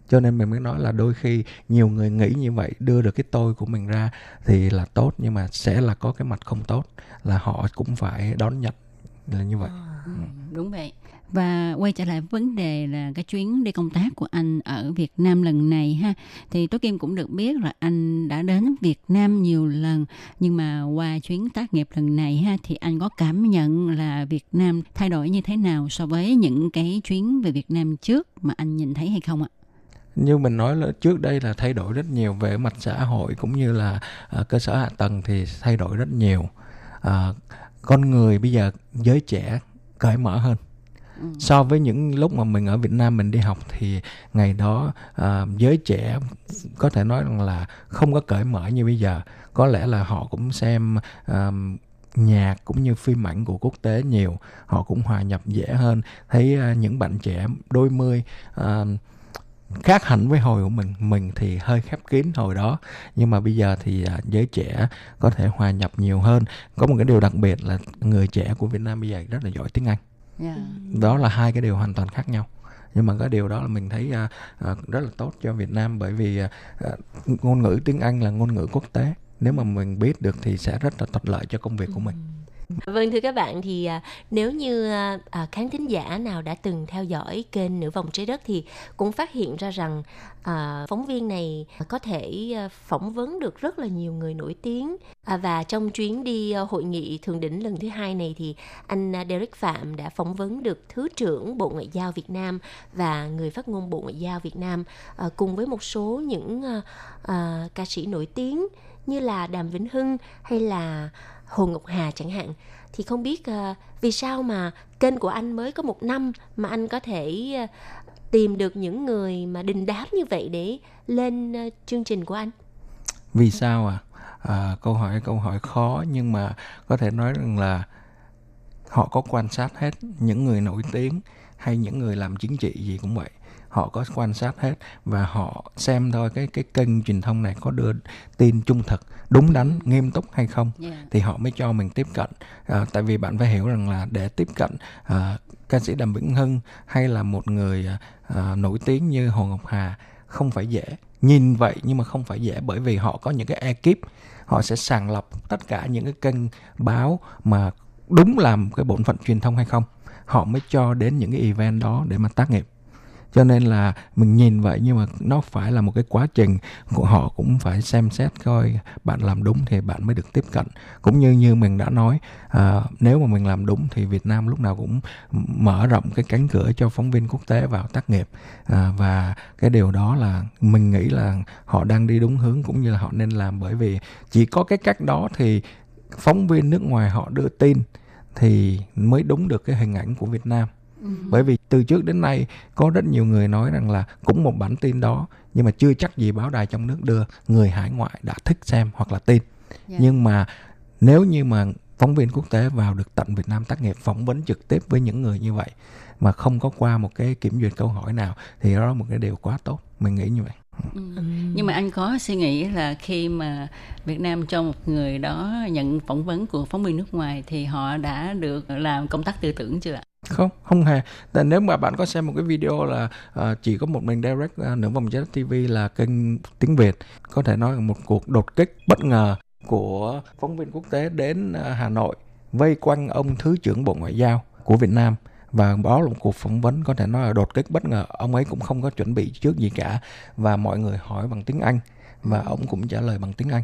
cho nên mình mới nói là đôi khi nhiều người nghĩ như vậy đưa được cái tôi của mình ra thì là tốt nhưng mà sẽ là có cái mặt không tốt là họ cũng phải đón nhận là như vậy.
Ừ, đúng vậy. Và quay trở lại vấn đề là cái chuyến đi công tác của anh ở Việt Nam lần này ha. Thì Tố Kim cũng được biết là anh đã đến Việt Nam nhiều lần nhưng mà qua chuyến tác nghiệp lần này ha thì anh có cảm nhận là Việt Nam thay đổi như thế nào so với những cái chuyến về Việt Nam trước mà anh nhìn thấy hay không ạ?
Như mình nói là trước đây là thay đổi rất nhiều về mặt xã hội cũng như là à, cơ sở hạ tầng thì thay đổi rất nhiều. À, con người bây giờ giới trẻ cởi mở hơn. So với những lúc mà mình ở Việt Nam mình đi học thì ngày đó à, giới trẻ có thể nói rằng là không có cởi mở như bây giờ. Có lẽ là họ cũng xem à, nhạc cũng như phim ảnh của quốc tế nhiều. Họ cũng hòa nhập dễ hơn. Thấy à, những bạn trẻ đôi mươi à, khác hẳn với hồi của mình. Mình thì hơi khép kín hồi đó nhưng mà bây giờ thì à, giới trẻ có thể hòa nhập nhiều hơn. Có một cái điều đặc biệt là người trẻ của Việt Nam bây giờ rất là giỏi tiếng Anh.
Yeah.
đó là hai cái điều hoàn toàn khác nhau. Nhưng mà cái điều đó là mình thấy à, à, rất là tốt cho Việt Nam bởi vì ngôn ngữ tiếng Anh là ngôn ngữ quốc tế. Nếu mà mình biết được thì sẽ rất là thuận lợi cho công việc của mình
Vâng thưa các bạn thì à, nếu như à, à, khán thính giả nào đã từng theo dõi kênh Nửa vòng trái đất thì cũng phát hiện ra rằng à, phóng viên này có thể à, phỏng vấn được rất là nhiều người nổi tiếng. À, và trong chuyến đi hội nghị thượng đỉnh lần thứ hai này thì anh Derek Phạm đã phỏng vấn được Thứ trưởng Bộ Ngoại giao Việt Nam và người phát ngôn Bộ Ngoại giao Việt Nam à, cùng với một số những à, à, ca sĩ nổi tiếng như là Đàm Vĩnh Hưng hay là Hồ Ngọc Hà chẳng hạn. Thì không biết uh, vì sao mà kênh của anh mới có một năm mà anh có thể uh, tìm được những người mà đình đám như vậy để lên uh, chương trình của anh?
Vì sao à? à câu hỏi câu hỏi khó nhưng mà có thể nói rằng là họ có quan sát hết những người nổi tiếng hay những người làm chính trị gì cũng vậy họ có quan sát hết và họ xem thôi. Cái cái kênh truyền thông này có đưa tin trung thực đúng đắn nghiêm túc hay không
Yeah.
thì họ mới cho mình tiếp cận. À, tại vì bạn phải hiểu rằng là để tiếp cận à, ca sĩ đàm vĩnh hưng hay là một người à, à, nổi tiếng như hồ ngọc hà không phải dễ. Nhìn vậy nhưng mà không phải dễ bởi vì họ có những cái ekip họ sẽ sàng lọc tất cả những cái kênh báo mà đúng làm cái bổn phận truyền thông hay không. Họ mới cho đến những cái event đó để mà tác nghiệp cho nên là mình nhìn vậy nhưng mà nó phải là một cái quá trình của họ cũng phải xem xét coi bạn làm đúng thì bạn mới được tiếp cận. Cũng như như mình đã nói à, nếu mà mình làm đúng thì Việt Nam lúc nào cũng mở rộng cái cánh cửa cho phóng viên quốc tế vào tác nghiệp. À, và cái điều đó là mình nghĩ là họ đang đi đúng hướng cũng như là họ nên làm. Bởi vì chỉ có cái cách đó thì phóng viên nước ngoài họ đưa tin thì mới đúng được cái hình ảnh của Việt Nam bởi vì từ trước đến nay có rất nhiều người nói rằng là cũng một bản tin đó nhưng mà chưa chắc gì báo đài trong nước đưa người hải ngoại đã thích xem hoặc là tin
Yeah.
nhưng mà nếu như mà phóng viên quốc tế vào được tận Việt Nam tác nghiệp phỏng vấn trực tiếp với những người như vậy mà không có qua một cái kiểm duyệt câu hỏi nào thì đó là một cái điều quá tốt mình nghĩ như vậy
Ừ. Nhưng mà anh có suy nghĩ là khi mà Việt Nam cho một người đó nhận phỏng vấn của phóng viên nước ngoài thì họ đã được làm công tác tư tưởng chưa ạ?
Không? Không hề. Tại nếu mà bạn có xem một cái video là uh, chỉ có một mình direct uh, ờ, nửa vòng trái TV là kênh tiếng Việt có thể nói là một cuộc đột kích bất ngờ của phóng viên quốc tế đến uh, Hà Nội vây quanh ông thứ trưởng Bộ Ngoại giao của Việt Nam. Và đó là một cuộc phỏng vấn có thể nói là đột kích bất ngờ. Ông ấy cũng không có chuẩn bị trước gì cả. Và mọi người hỏi bằng tiếng Anh. Và ông cũng trả lời bằng tiếng Anh.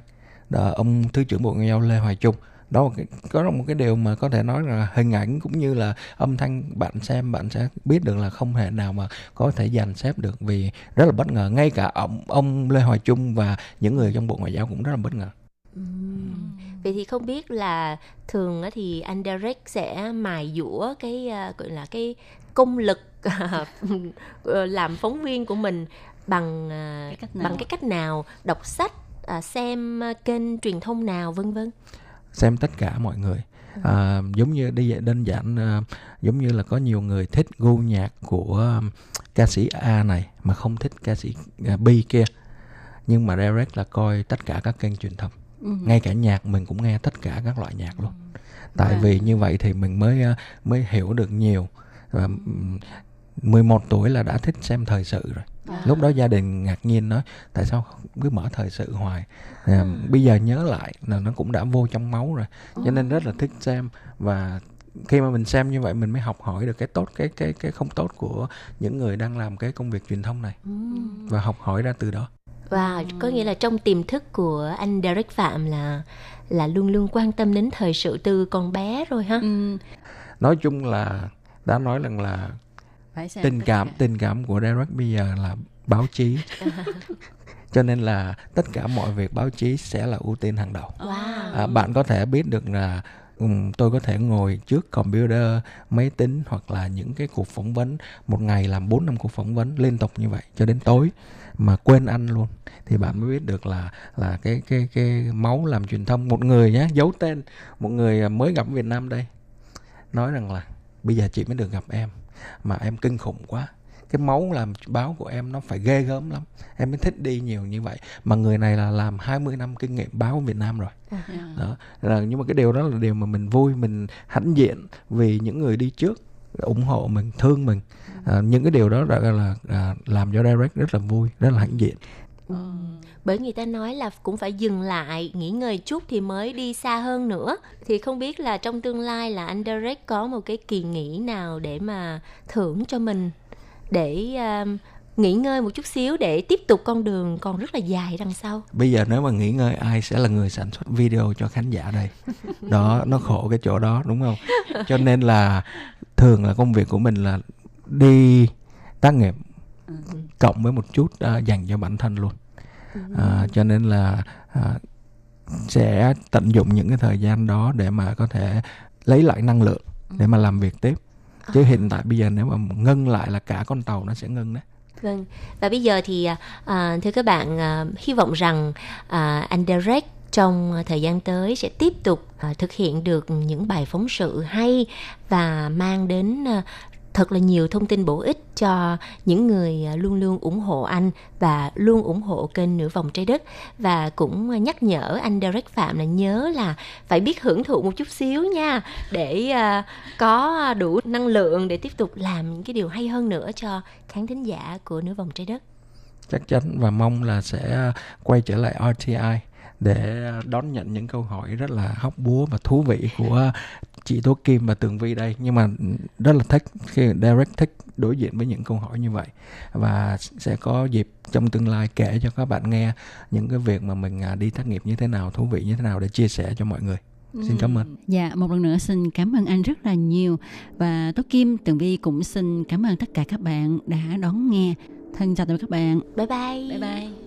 Đó, ông Thứ trưởng Bộ Ngoại giao Lê Hoài Trung đó là cái, có một cái điều mà có thể nói là hình ảnh cũng như là âm thanh bạn xem bạn sẽ biết được là không thể nào mà có thể dàn xếp được vì rất là bất ngờ ngay cả ông ông Lê Hoài Trung và những người trong Bộ Ngoại giao cũng rất là bất ngờ.
Vậy thì không biết là thường á thì anh Derek sẽ mài dũa cái à, gọi là cái công lực làm phóng viên của mình bằng à,
cách nào?
bằng cái cách nào đọc sách à, xem kênh truyền thông nào vân vân
xem tất cả mọi người. À, giống như đi dạy đơn giản à, giống như là có nhiều người thích gu nhạc của um, ca sĩ A này mà không thích ca sĩ à, B kia. Nhưng mà Derek là coi tất cả các kênh truyền thông.
Ừ.
ngay cả nhạc mình cũng nghe tất cả các loại nhạc luôn. Tại
Wow.
vì như vậy thì mình mới à, mới hiểu được nhiều. Và 11 tuổi là đã thích xem thời sự rồi. Lúc đó gia đình ngạc nhiên nói tại sao cứ mở thời sự hoài? À, bây giờ nhớ lại là nó cũng đã vô trong máu rồi cho nên rất là thích xem. Và khi mà mình xem như vậy mình mới học hỏi được cái tốt cái cái cái không tốt của những người đang làm cái công việc truyền thông này. Và học hỏi ra từ đó.
Và có nghĩa là trong tiềm thức của anh Derek Phạm là là luôn luôn quan tâm đến thời sự từ con bé rồi ha?
Nói chung là đã nói rằng là
Phải xem
tình cảm
cả.
tình cảm của Derek bây giờ là báo chí. Cho nên là tất cả mọi việc báo chí sẽ là ưu tiên hàng đầu.
Wow.
À, bạn có thể biết được là ừm, tôi có thể ngồi trước computer máy tính hoặc là những cái cuộc phỏng vấn một ngày làm 4 năm cuộc phỏng vấn liên tục như vậy cho đến tối mà quên ăn luôn. Thì bạn mới biết được là là cái cái cái máu làm truyền thông. Một người nhé giấu tên một người mới gặp Việt Nam đây nói rằng là bây giờ chị mới được gặp em mà em kinh khủng quá. Cái máu làm báo của em nó phải ghê gớm lắm. Em mới thích đi nhiều như vậy. Mà người này là làm 20 năm kinh nghiệm báo Việt Nam rồi. Đó. Là nhưng mà cái điều đó là điều mà mình vui mình hãnh diện vì những người đi trước ủng hộ mình thương mình. À, những cái điều đó là, là, là làm cho direct rất là vui rất là hãnh diện
bởi người ta nói là cũng phải dừng lại nghỉ ngơi chút thì mới đi xa hơn nữa. Thì không biết là trong tương lai là anh Derek có một cái kỳ nghỉ nào để mà thưởng cho mình? Để um, nghỉ ngơi một chút xíu để tiếp tục con đường còn rất là dài đằng sau.
Bây giờ nếu mà nghỉ ngơi ai sẽ là người sản xuất video cho khán giả đây? Đó nó khổ cái chỗ đó đúng không? Cho nên là thường là công việc của mình là đi tác nghiệp cộng với một chút à, dành cho bản thân luôn à, cho nên là à, sẽ tận dụng những cái thời gian đó để mà có thể lấy lại năng lượng để mà làm việc tiếp. Chứ hiện tại bây giờ nếu mà ngưng lại là cả con tàu nó sẽ ngưng đấy.
Vâng, và bây giờ thì à, thưa các bạn, à, hy vọng rằng à, anh Derek trong thời gian tới sẽ tiếp tục à, thực hiện được những bài phóng sự hay và mang đến à, thật là nhiều thông tin bổ ích cho những người à, luôn luôn ủng hộ anh và luôn ủng hộ kênh Nửa vòng trái đất và cũng nhắc nhở anh Derek Phạm là nhớ là phải biết hưởng thụ một chút xíu nha, để à, có đủ năng lượng để tiếp tục làm những cái điều hay hơn nữa cho khán thính giả của Nửa vòng trái đất.
chắc chắn và mong là sẽ quay trở lại RTI để à, đón nhận những câu hỏi rất là hóc búa và thú vị của chị Tố Kim và Tường Vi đây nhưng mà rất là thích khi Derek thích đối diện với những câu hỏi như vậy và sẽ có dịp trong tương lai kể cho các bạn nghe những cái việc mà mình à, đi tác nghiệp như thế nào thú vị như thế nào để chia sẻ cho mọi người xin cảm ơn
Dạ, một lần nữa xin cảm ơn anh rất là nhiều và Tố Kim, Tường Vi cũng xin cảm ơn tất cả các bạn đã đón nghe. Thân chào tạm biệt các bạn.
Bye bye.
Bye bye.